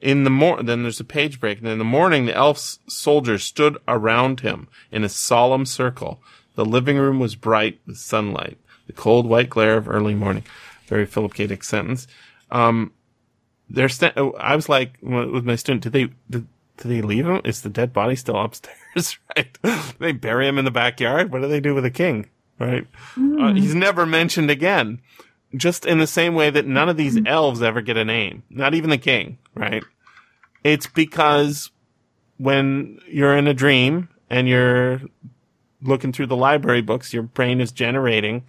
In the mor then there's a page break, and in the morning the elf s- soldiers stood around him in a solemn circle. The living room was bright with sunlight, the cold white glare of early morning. Very Philip K. Dick sentence. Um, they're oh, I was like with my student, did they did, did they leave him? Is the dead body still upstairs? right? they bury him in the backyard. What do they do with the king? Right? Uh, he's never mentioned again. Just in the same way that none of these elves ever get a name, not even the king. Right? It's because when you're in a dream and you're looking through the library books, your brain is generating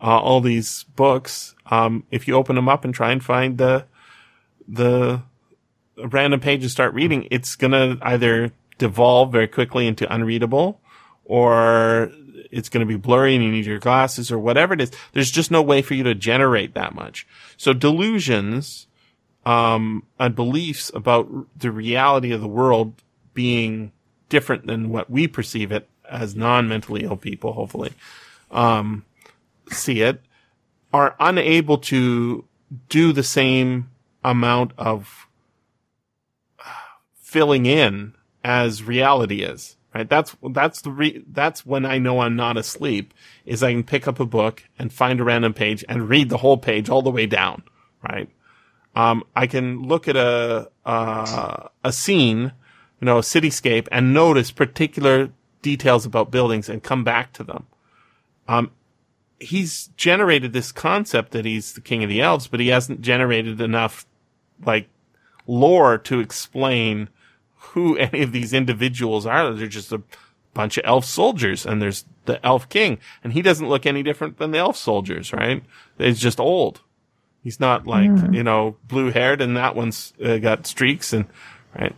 uh, all these books. Um, if you open them up and try and find the the random page and start reading, it's gonna either devolve very quickly into unreadable, or it's gonna be blurry and you need your glasses or whatever it is. There's just no way for you to generate that much. So delusions um, and beliefs about the reality of the world being different than what we perceive it as non-mentally ill people, hopefully, um, see it, are unable to do the same amount of uh, filling in as reality is. Right. That's, that's the re- that's when I know I'm not asleep is I can pick up a book and find a random page and read the whole page all the way down. Right. Um, I can look at a, uh, a scene, you know, a cityscape and notice particular details about buildings and come back to them. Um, he's generated this concept that he's the king of the elves, but he hasn't generated enough, like, lore to explain who any of these individuals are. They're just a bunch of elf soldiers and there's the elf king and he doesn't look any different than the elf soldiers, right? He's just old. He's not like, Hmm. you know, blue haired and that one's uh, got streaks and, right?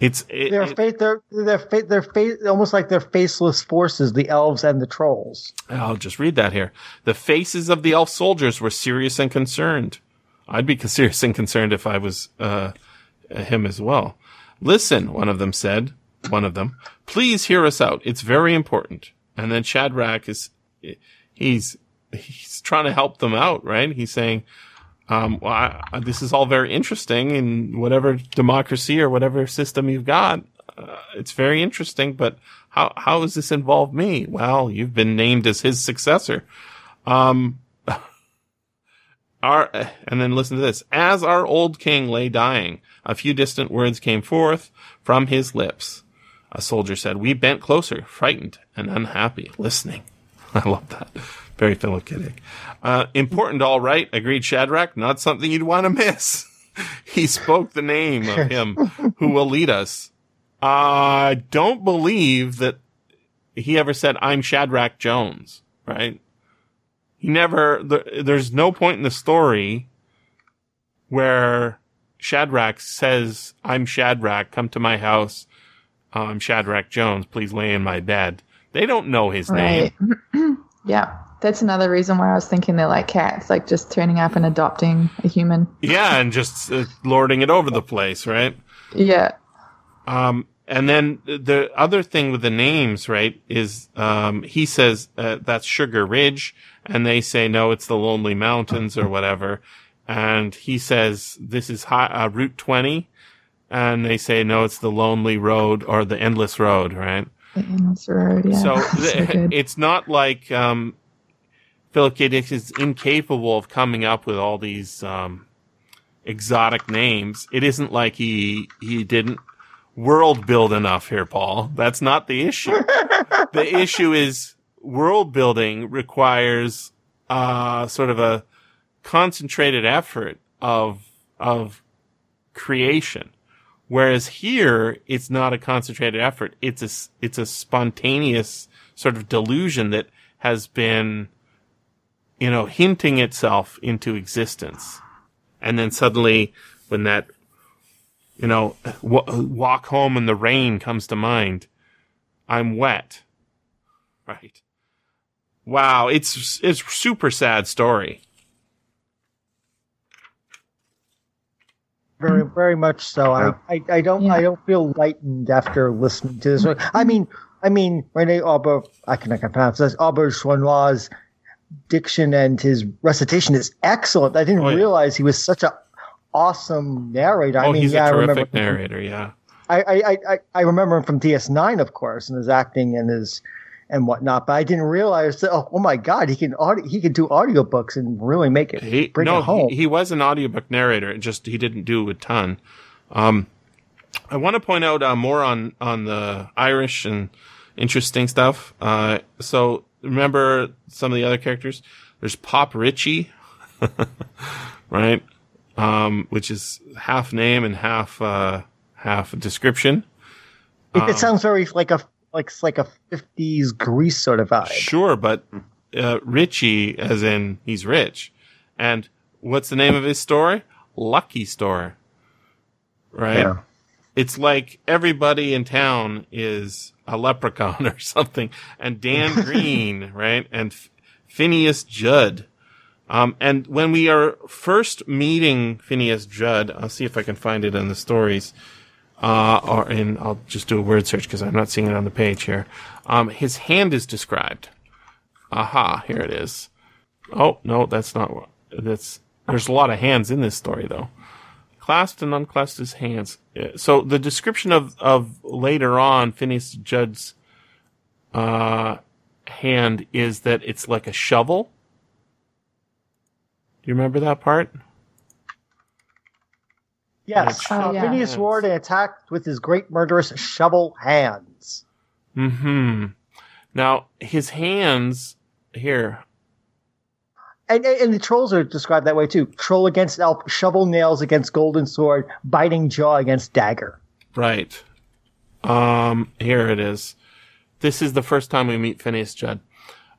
It's, it, They're it- fa- they're they're fa- they're fa- almost like they're faceless forces, the elves and the trolls. I'll just read that here. The faces of the elf soldiers were serious and concerned. I'd be serious and concerned if I was, uh, him as well. Listen, one of them said, one of them, please hear us out. It's very important. And then Shadrach is, he's, he's trying to help them out, right? He's saying, um, well, I, this is all very interesting in whatever democracy or whatever system you've got. Uh, it's very interesting, but how, how does this involve me? Well, you've been named as his successor. Um, our, and then listen to this. As our old king lay dying, a few distant words came forth from his lips. A soldier said, we bent closer, frightened and unhappy, listening. I love that. Very Philip Uh, important, all right, agreed Shadrach. Not something you'd want to miss. he spoke the name of him who will lead us. I don't believe that he ever said, I'm Shadrach Jones, right? He never, there, there's no point in the story where Shadrach says, I'm Shadrach, come to my house. Uh, I'm Shadrach Jones, please lay in my bed. They don't know his name. Right. yeah. That's another reason why I was thinking they're like cats, like just turning up and adopting a human. Yeah, and just uh, lording it over the place, right? Yeah. Um, and then the other thing with the names, right, is um, he says uh, that's Sugar Ridge, and they say no, it's the Lonely Mountains or whatever. And he says this is high, uh, Route 20, and they say no, it's the Lonely Road or the Endless Road, right? The endless road. Yeah. So, so th- it's not like um, Philip K. Dick is incapable of coming up with all these um, exotic names. It isn't like he he didn't world build enough here, Paul. That's not the issue. the issue is world building requires uh, sort of a concentrated effort of of creation. Whereas here, it's not a concentrated effort. It's a, it's a spontaneous sort of delusion that has been, you know, hinting itself into existence. And then suddenly, when that, you know, w- walk home in the rain comes to mind, I'm wet. Right. Wow. It's, it's super sad story. Very, very much so. I, I, I don't, Yeah. I don't feel lightened after listening to this. I mean, I mean, Rene Auber, I can, I can pronounce this. Auberjonois' diction and his recitation is excellent. I didn't Oh, yeah. realize he was such a awesome narrator. I oh, mean, he's yeah, a I remember. terrific narrator. Yeah. I, I, I- I, I remember him from DS9, of course, and his acting and his and whatnot. But I didn't realize that. Oh, oh my God, he can audio, he can do audiobooks and really make it He, bring no, it home. He, he was an audiobook narrator. It just he didn't do a ton. Um, I want to point out uh, more on on the Irish and interesting stuff. Uh, so remember some of the other characters. There's Pop Richie, right? Um, which is half name and half uh, half description. it, um, it sounds very like a like like a 50s Grease sort of vibe. Sure, but uh, Richie, as in he's rich. And what's the name of his store? Lucky Store. Right? Yeah. It's like everybody in town is a leprechaun or something. And Dan Green, right? And F- Phineas Judd. Um, and when we are first meeting Phineas Judd, I'll see if I can find it in the stories. uh, or in I'll just do a word search because I'm not seeing it on the page here. Um, his hand is described. Aha, here it is. Oh no, that's not. That's there's a lot of hands in this story though. Clasped and unclasped his hands. Uh, So the description of of later on Phineas Judd's uh, hand is that it's like a shovel. Do you remember that part? Yes, Oh, uh, yeah. Phineas Ward attacked with his great murderous shovel hands. Hmm. Now his hands here. And, and and the trolls are described that way too. Troll against elf, shovel nails against golden sword, biting jaw against dagger. Right. Um. Here it is. This is the first time we meet Phineas Judd.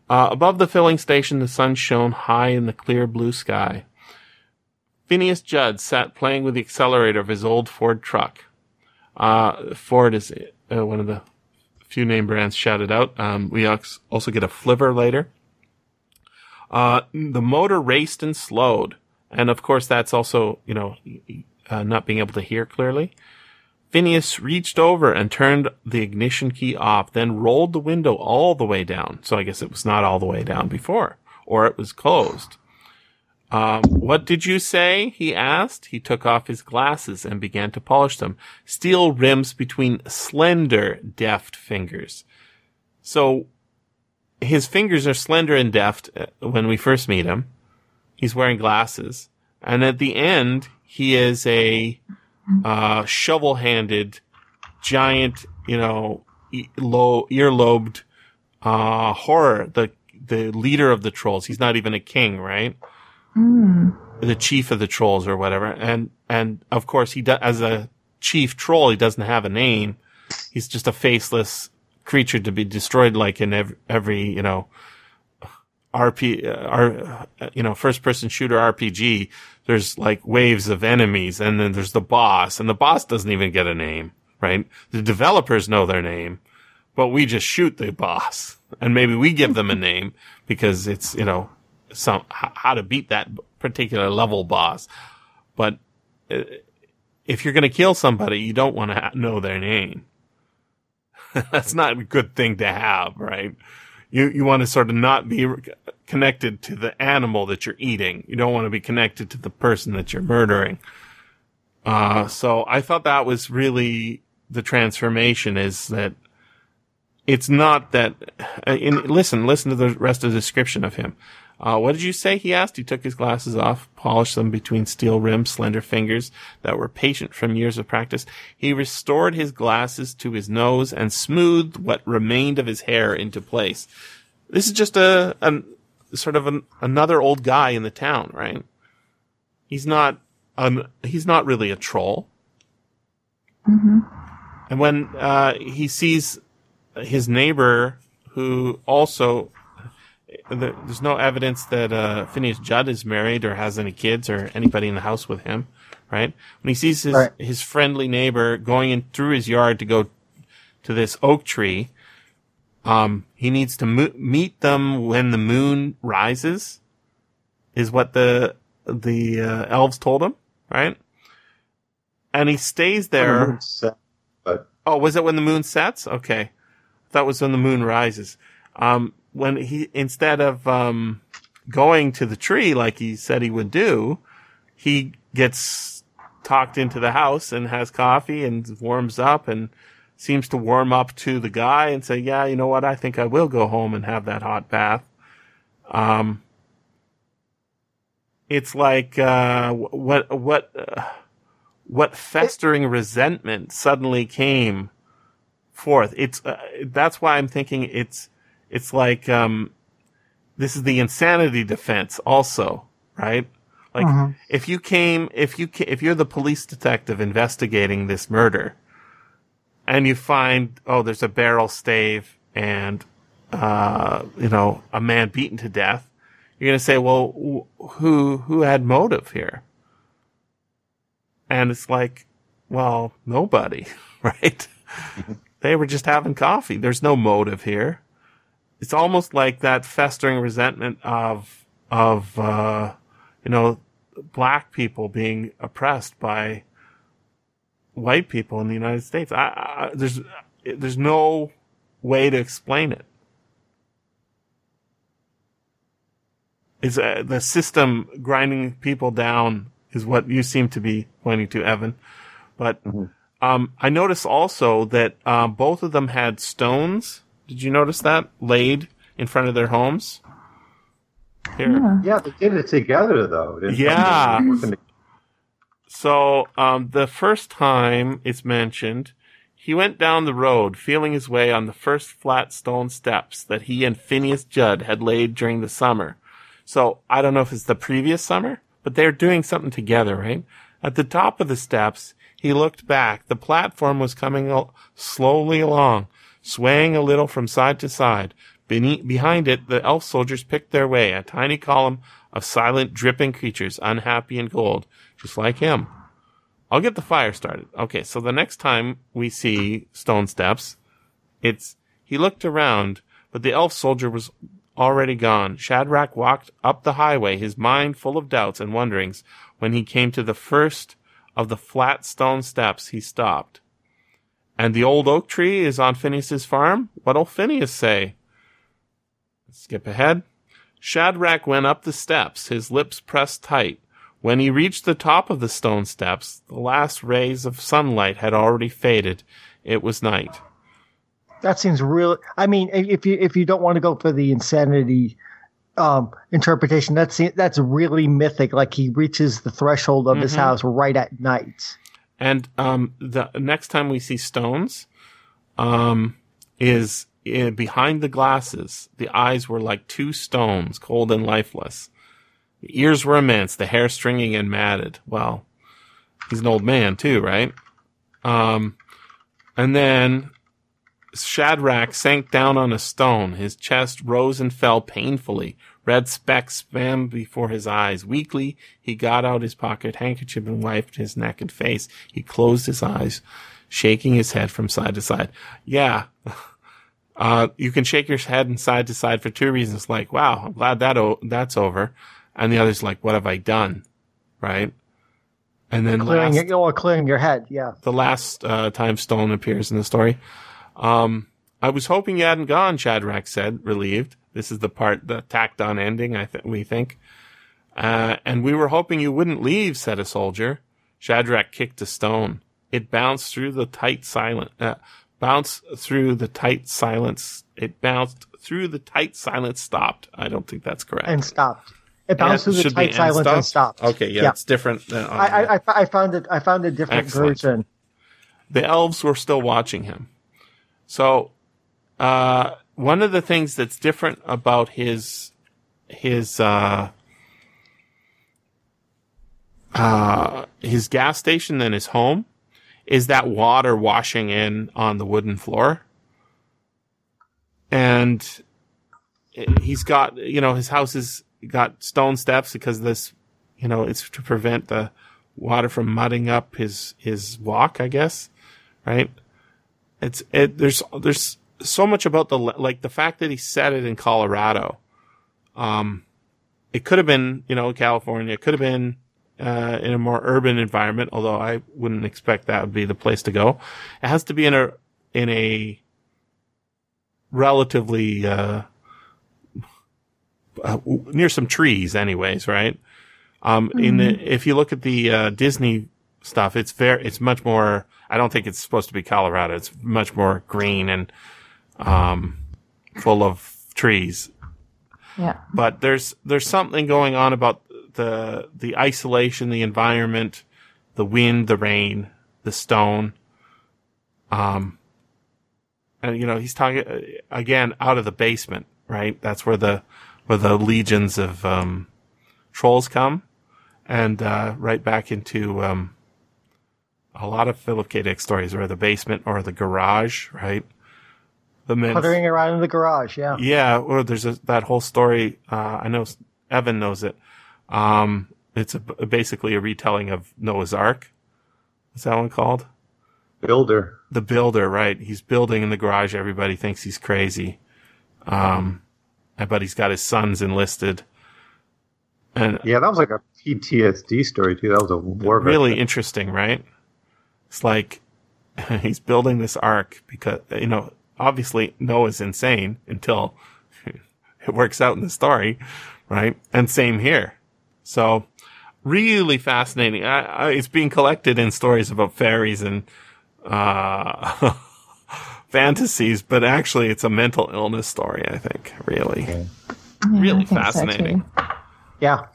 Uh, above the filling station, the sun shone high in the clear blue sky. Phineas Judd sat playing with the accelerator of his old Ford truck. Uh, Ford is uh, one of the few name brands shouted out. Um, we also get a flivver later. Uh, the motor raced and slowed. And of course, that's also, you know, uh, not being able to hear clearly. Phineas reached over and turned the ignition key off, then rolled the window all the way down. So I guess it was not all the way down before, or it was closed. Um, what did you say? He asked. He took off his glasses and began to polish them. Steel rims between slender, deft fingers. So his fingers are slender and deft uh, when we first meet him. He's wearing glasses. And at the end, he is a uh, shovel-handed, giant, you know, low ear-lobed uh, horror. The the leader of the trolls. He's not even a king, right? Mm. The chief of the trolls or whatever. And and of course, he does as a chief troll. He doesn't have a name. He's just a faceless creature to be destroyed, like in every, every you know. RP, uh, R, uh, you know, first person shooter RPG, there's like waves of enemies and then there's the boss and the boss doesn't even get a name, right? The developers know their name, but we just shoot the boss and maybe we give them a name because it's, you know, some, how to beat that particular level boss. But uh, if you're going to kill somebody, you don't want to know their name. That's not a good thing to have, right? You, you want to sort of not be connected to the animal that you're eating. You don't want to be connected to the person that you're murdering. Uh, so I thought that was really the transformation is that it's not that, uh, listen, listen to the rest of the description of him. Uh, what did you say? He asked. He took his glasses off, polished them between steel rimmed, slender fingers that were patient from years of practice. He restored his glasses to his nose and smoothed what remained of his hair into place. This is just a, a sort of an, another old guy in the town, right? He's not, um, he's not really a troll. hmm And when uh, he sees his neighbor, who also there's no evidence that uh, Phineas Judd is married or has any kids or anybody in the house with him, right? When he sees his Right. his friendly neighbor going in through his yard to go to this oak tree, um, he needs to mo- meet them when the moon rises, is what the the uh, elves told him, right? And he stays there. But Oh, was it when the moon sets? Okay. That was when the moon rises. Um, when he, instead of, um, going to the tree like he said he would do, he gets talked into the house and has coffee and warms up and seems to warm up to the guy and say, yeah, you know what? I think I will go home and have that hot bath. Um, it's like, uh, what, what, uh, what festering resentment suddenly came forth. It's uh, that's why I'm thinking it's it's like um, this is the insanity defense also, right? Like Mhm. if you came, if you ca- if you're the police detective investigating this murder, and you find oh there's a barrel stave and uh, you know a man beaten to death, you're gonna say well wh- who who had motive here? And it's like, well, nobody, right? they were just having coffee. There's no motive here. It's almost like that festering resentment of, of, uh, you know, black people being oppressed by white people in the United States. I, I there's there's no way to explain it. It's uh, the system grinding people down is what you seem to be pointing to, Evan. But um, I noticed also that uh, both of them had stones. Did you notice that laid in front of their homes? Here. Yeah, they did it together though. didn't? Yeah. They were working So, um, the first time it's mentioned, he went down the road, feeling his way on the first flat stone steps that he and Phineas Judd had laid during the summer. So, I don't know if it's the previous summer, but they're doing something together, right? At the top of the steps, he looked back. The platform was coming slowly along, swaying a little from side to side. Behind it, the elf soldiers picked their way, a tiny column of silent, dripping creatures, unhappy and cold, just like him. I'll get the fire started. Okay, so the next time we see stone steps, it's he looked around, but the elf soldier was already gone. Shadrach walked up the highway, his mind full of doubts and wonderings. When he came to the first of the flat stone steps, he stopped. And the old oak tree is on Phineas's farm? What'll Phineas say? Skip ahead. Shadrach went up the steps, his lips pressed tight. When he reached the top of the stone steps, the last rays of sunlight had already faded. It was night. That seems real. I mean, if you if you don't want to go for the insanity um, interpretation, that's that's really mythic. Like he reaches the threshold of his house right at night. And um, the next time we see stones, um, is uh, behind the glasses. The eyes were like two stones, cold and lifeless. The ears were immense, the hair stringing and matted. Well, he's an old man too, right? Um, and then Shadrach sank down on a stone. His chest rose and fell painfully. Red specks swam before his eyes. Weakly, he got out his pocket handkerchief and wiped his neck and face. He closed his eyes, shaking his head from side to side. Yeah. Uh, you can shake your head and side to side for two reasons. Like, wow, I'm glad that o- that's over. And the other's like, what have I done? Right? And then Clearing last, your, clearing your head. Yeah. the last uh, time Stone appears in the story. Um, I was hoping you hadn't gone, Shadrach said, relieved. This is the part, the tacked on ending, I th- we think. Uh, and we were hoping you wouldn't leave, said a soldier. Shadrach kicked a stone. It bounced through the tight silent, uh, bounced through the tight silence. It bounced through the tight silence, stopped. I don't think that's correct. And stopped. It bounced through the tight silence and stopped. Okay, yeah, Yeah. it's different. Than I, I, I found it. I found a different Excellent. version. the elves were still watching him. So, uh, one of the things that's different about his, his, uh, uh, his gas station than his home is that water washing in on the wooden floor. And he's got, you know, his house has got stone steps because this, you know, it's to prevent the water from mudding up his, his walk, I guess right? It's it. There's there's so much about the like the fact that he said it in Colorado. Um, it could have been you know California. It could have been uh, in a more urban environment. Although I wouldn't expect that would be the place to go. It has to be in a in a relatively uh, uh, near some trees, anyways, right? Um, in the if you look at the uh, Disney stuff, it's very it's much more. I don't think it's supposed to be Colorado. It's much more green and um, full of trees. Yeah. But there's there's something going on about the the isolation, the environment, the wind, the rain, the stone. Um, and you know he's talking uh, again out of the basement, right? That's where the where the legions of um, trolls come, and uh, right back into um, a lot of Philip K. Dick stories, or the basement or the garage, right? The men's, Puttering around in the garage. Yeah. yeah, or there's a, that whole story. Uh, I know Evan knows it. Um, it's a, basically a retelling of Noah's Ark. What's that one called? Builder. The builder, right? He's building in the garage. Everybody thinks he's crazy. Um, but he's got his sons enlisted. And Yeah, that was like a PTSD story too. That was a war really veteran. interesting, right? It's like he's building this ark because you know obviously Noah's insane until it works out in the story, right? And same here. So really fascinating. I, I, it's being collected in stories about fairies and uh, fantasies, but actually it's a mental illness story. I think really, Yeah, really I think so, fascinating. too. Yeah.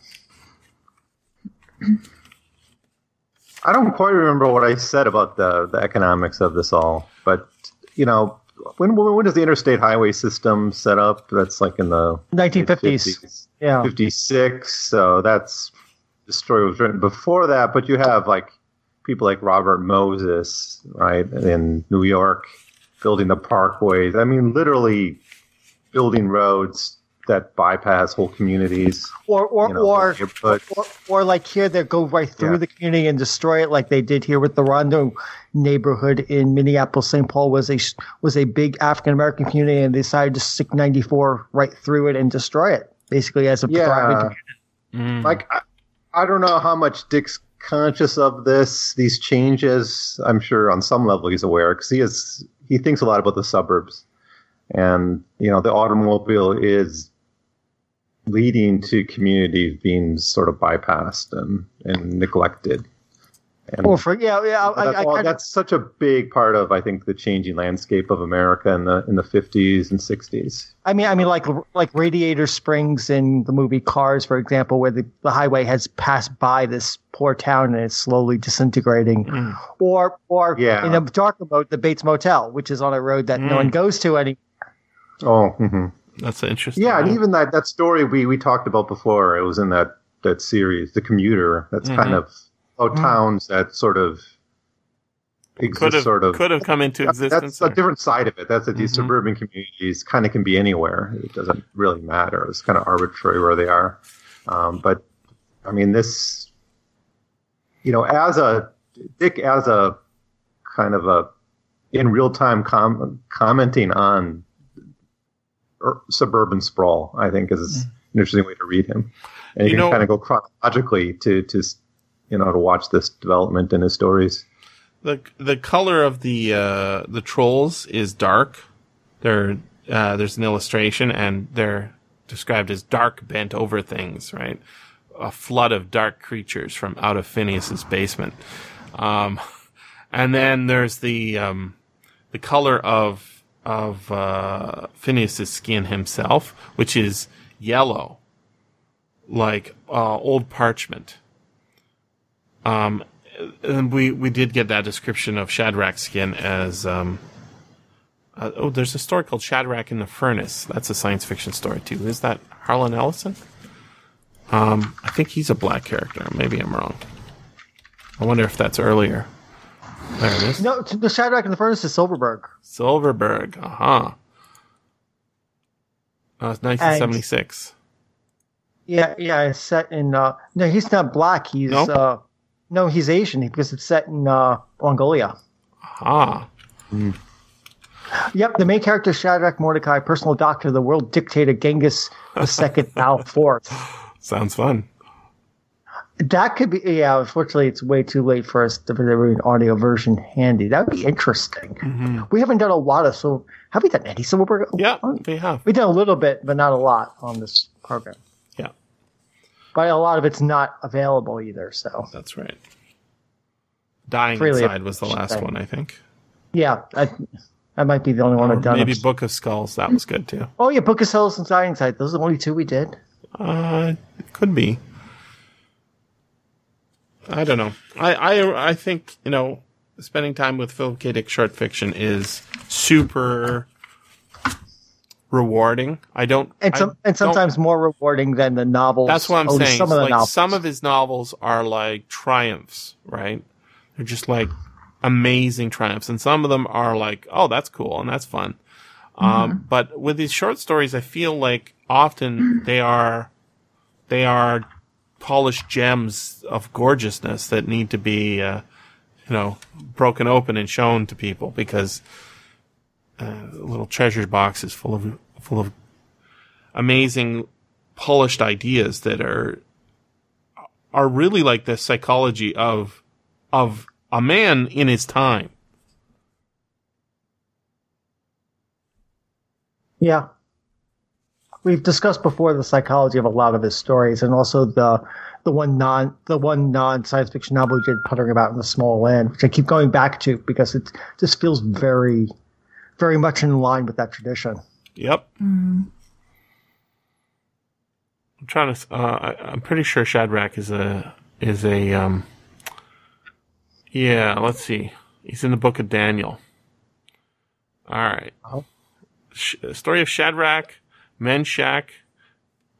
I don't quite remember what I said about the, the economics of this all, but you know, when when does the interstate highway system set up? That's like in the 1950s. Yeah. 56. So that's the story was written before that, but you have like people like Robert Moses, right, in New York, building the parkways. I mean, literally building roads that bypass whole communities. Or or You know, or, neighborhood. or or like here they go right through Yeah. the community and destroy it like they did here with the Rondo neighborhood in Minneapolis. St. Paul was a was a big African American community and they decided to stick 94 right through it and destroy it basically as a Yeah. thriving community. Mm. Like, I, I don't know how much Dick's conscious of this, these changes. I'm sure on some level he's aware because he is he thinks a lot about the suburbs, and you know the automobile is leading to communities being sort of bypassed and and neglected. And Or for yeah yeah I, that's, I, all- kind of, that's such a big part of I think the changing landscape of America in the in the 50s and 60s. I mean I mean like like Radiator Springs in the movie Cars for example where the, the highway has passed by this poor town and it's slowly disintegrating. Mm. Or or Yeah. in a darker mode the Bates Motel which is on a road that no Mm. one goes to anymore. Oh. mhm. That's interesting. Yeah, and even that that story we we talked about before, it was in that that series, The Commuter. That's kind Mhm. of about towns that sort of could exist, have sort of. could have come into existence. that's a different side of it. That's that these Mhm. suburban communities kind of can be anywhere. It doesn't really matter. It's kind of arbitrary where they are. Um, but I mean, this, you know, as a Dick, as a kind of a in real time com- commenting on ur- suburban sprawl, I think is an interesting way to read him. And you, You can know- kind of go chronologically to to you know to watch this development in his stories. the the color of the uh, the trolls is dark. They're uh, there's an illustration, and they're described as dark, bent over things. Right, a flood of dark creatures from out of Phineas's basement. Um, and then there's the um, the color of of uh, Phineas's skin himself, which is yellow, like uh, old parchment. Um, and we we did get that description of Shadrach's skin as um. Uh, oh, there's a story called Shadrach in the Furnace. That's a science fiction story too. Is that Harlan Ellison? Um, I think he's a black character. Maybe I'm wrong. I wonder if that's earlier. There it is. No, the Shadrach and the Furnace is Silverberg. Silverberg. Uh huh. Uh, it's 1976. Yeah, yeah, it's set in. Uh, no, he's not black. He's No? uh, no, he's Asian because it's set in uh, Mongolia. Ah. Yep, the main character is Shadrach Mordecai, personal doctor of the world dictator Genghis II Al Fourth. Sounds fun. That could be. Yeah, unfortunately, it's way too late for us to have an audio version handy. That would be interesting. We haven't done a lot of so. Have we done any Silverberg? Yeah, we have. We've done a little bit, but not a lot on this program. Yeah, But a lot of it's not available either. So that's right. Dying Freely Inside was the last appreciate. one, I think. yeah, I, that might be the only one Or I've done. maybe Book of Skulls. That was good too. Oh yeah, Book of Skulls and Dying Side. Those are the only two we did. Uh, could be. I don't know. I, I, I think, you know, spending time with Philip K. Dick short fiction is super rewarding. I don't. And I some, and don't- sometimes more rewarding than the novels. That's what I'm saying. Some of like some of his novels are like triumphs, right? They're just like amazing triumphs, and some of them are like, oh, that's cool and that's fun. Um, but with these short stories, I feel like often they are they are polished gems of gorgeousness that need to be, uh, you know, broken open and shown to people because uh, little treasure boxes full of full of amazing polished ideas that are are really like the psychology of of a man in his time. Yeah. We've discussed before the psychology of a lot of his stories and also the the one non the one non science fiction novel he did puttering about in the small land, which I keep going back to because it just feels very very much in line with that tradition. Yep. I'm trying to. Uh, I, I'm pretty sure Shadrach is a is a. Um, yeah, let's see. He's in the book of Daniel. All right. Oh. Sh- story of Shadrach, Meshach.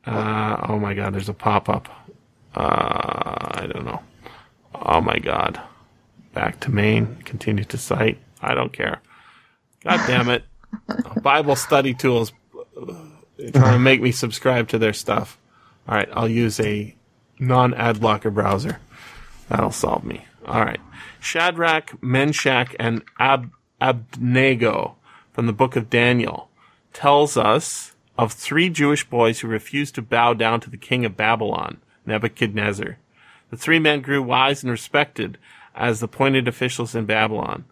Uh, oh my God! There's a pop up. Uh, I don't know. Oh my God! Back to Maine. Continue to site. I don't care. God damn it! Bible study tools uh, trying to make me subscribe to their stuff. All right, I'll use a non-ad blocker browser. That'll solve me. All right, Shadrach, Meshach, and Ab- Abednego from the book of Daniel tells us of three Jewish boys who refused to bow down to the king of Babylon, Nebuchadnezzar. The three men grew wise and respected as appointed officials in Babylon.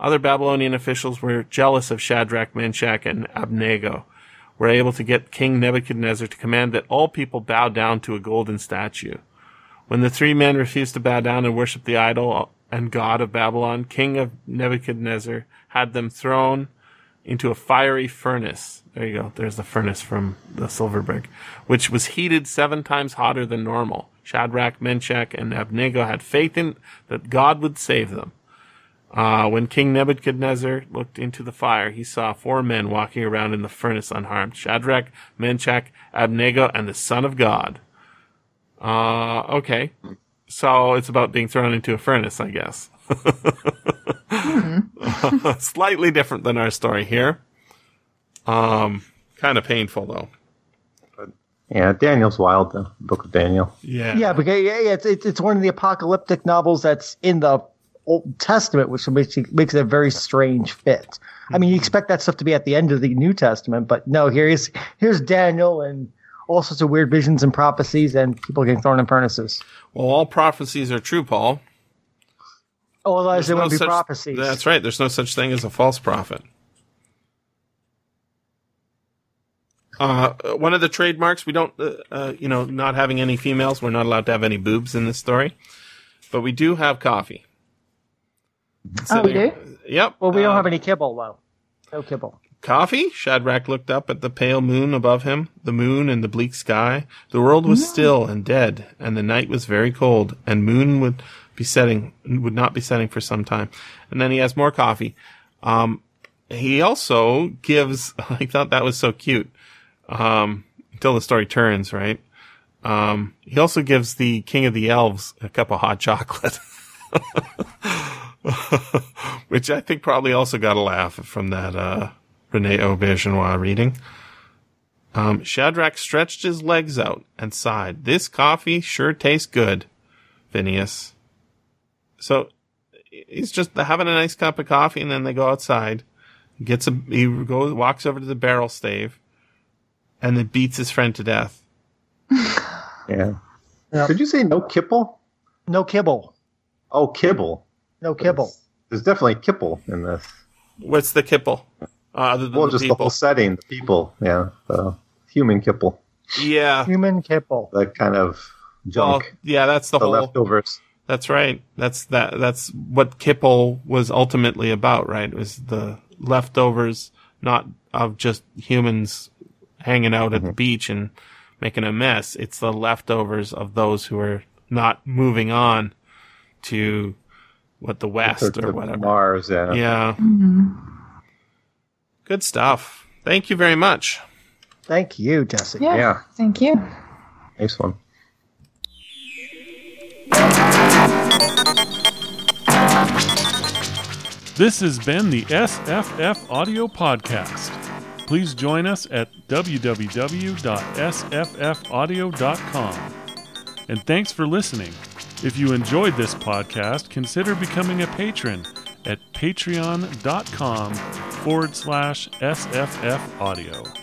Other Babylonian officials were jealous of Shadrach, Meshach, and Abednego, were able to get King Nebuchadnezzar to command that all people bow down to a golden statue. When the three men refused to bow down and worship the idol and god of Babylon, King of Nebuchadnezzar had them thrown into a fiery furnace. There you go. There's the furnace from the silver brick, which was heated seven times hotter than normal. Shadrach, Meshach, and Abednego had faith in that God would save them. Uh, when King Nebuchadnezzar looked into the fire, he saw four men walking around in the furnace unharmed. Shadrach, Meshach, Abednego, and the Son of God. Uh, okay. So it's about being thrown into a furnace, I guess. Slightly different than our story here. Um, kind of painful though. Yeah, Daniel's wild. The Book of Daniel. Yeah. Yeah, because yeah, yeah, it's, it's it's one of the apocalyptic novels that's in the Old Testament, which makes it, makes it a very strange fit. I mean, you expect that stuff to be at the end of the New Testament, but no, here's here's Daniel and all sorts of weird visions and prophecies, and people getting thrown in furnaces. Well, all prophecies are true, Paul. Oh, otherwise they no wouldn't be such- prophecies. That's right. There's no such thing as a false prophet. Uh, one of the trademarks we don't, uh, uh, you know, not having any females, we're not allowed to have any boobs in this story, but we do have coffee. Oh, we do? Yep. well, we don't uh, have any kibble though. No kibble. Coffee? Shadrach looked up at the pale moon above him, the moon and the bleak sky. The world was still and dead, and the night was very cold, and moon would be setting, would not be setting for some time. And then he has more coffee. Um, he also gives, I thought that was so cute, um, until the story turns, right? Um, he also gives the king of the elves a cup of hot chocolate. Which I think probably also got a laugh from that, uh, Rene Auberjonois reading. Um, Shadrach stretched his legs out and sighed. This coffee sure tastes good, Phineas. So he's just having a nice cup of coffee, and then they go outside. Gets a he goes walks over to the barrel stave, and then beats his friend to death. Yeah. Yeah. Did you say no kibble? No kibble. Oh, kibble. No kibble. There's definitely kibble in this. What's the kipple? Uh, other than Well, the just the whole setting, the people. Yeah, the human kibble, yeah. Human kibble. that kind of Well, junk, yeah, that's the, the whole. leftovers. That's right. That's that. That's what Kipple was ultimately about, right? It was the leftovers, not of just humans hanging out at the mm-hmm. beach and making a mess. It's the leftovers of those who are not moving on to what the West or whatever. Mars, yeah. Yeah. Mm-hmm. Good stuff. Thank you very much. Thank you, Jesse. Yeah. Yeah. Thank you. Nice one. This has been the SFF Audio Podcast. Please join us at www.sffaudio.com. And thanks for listening. If you enjoyed this podcast, consider becoming a patron at patreon.com forward slash SFF Audio.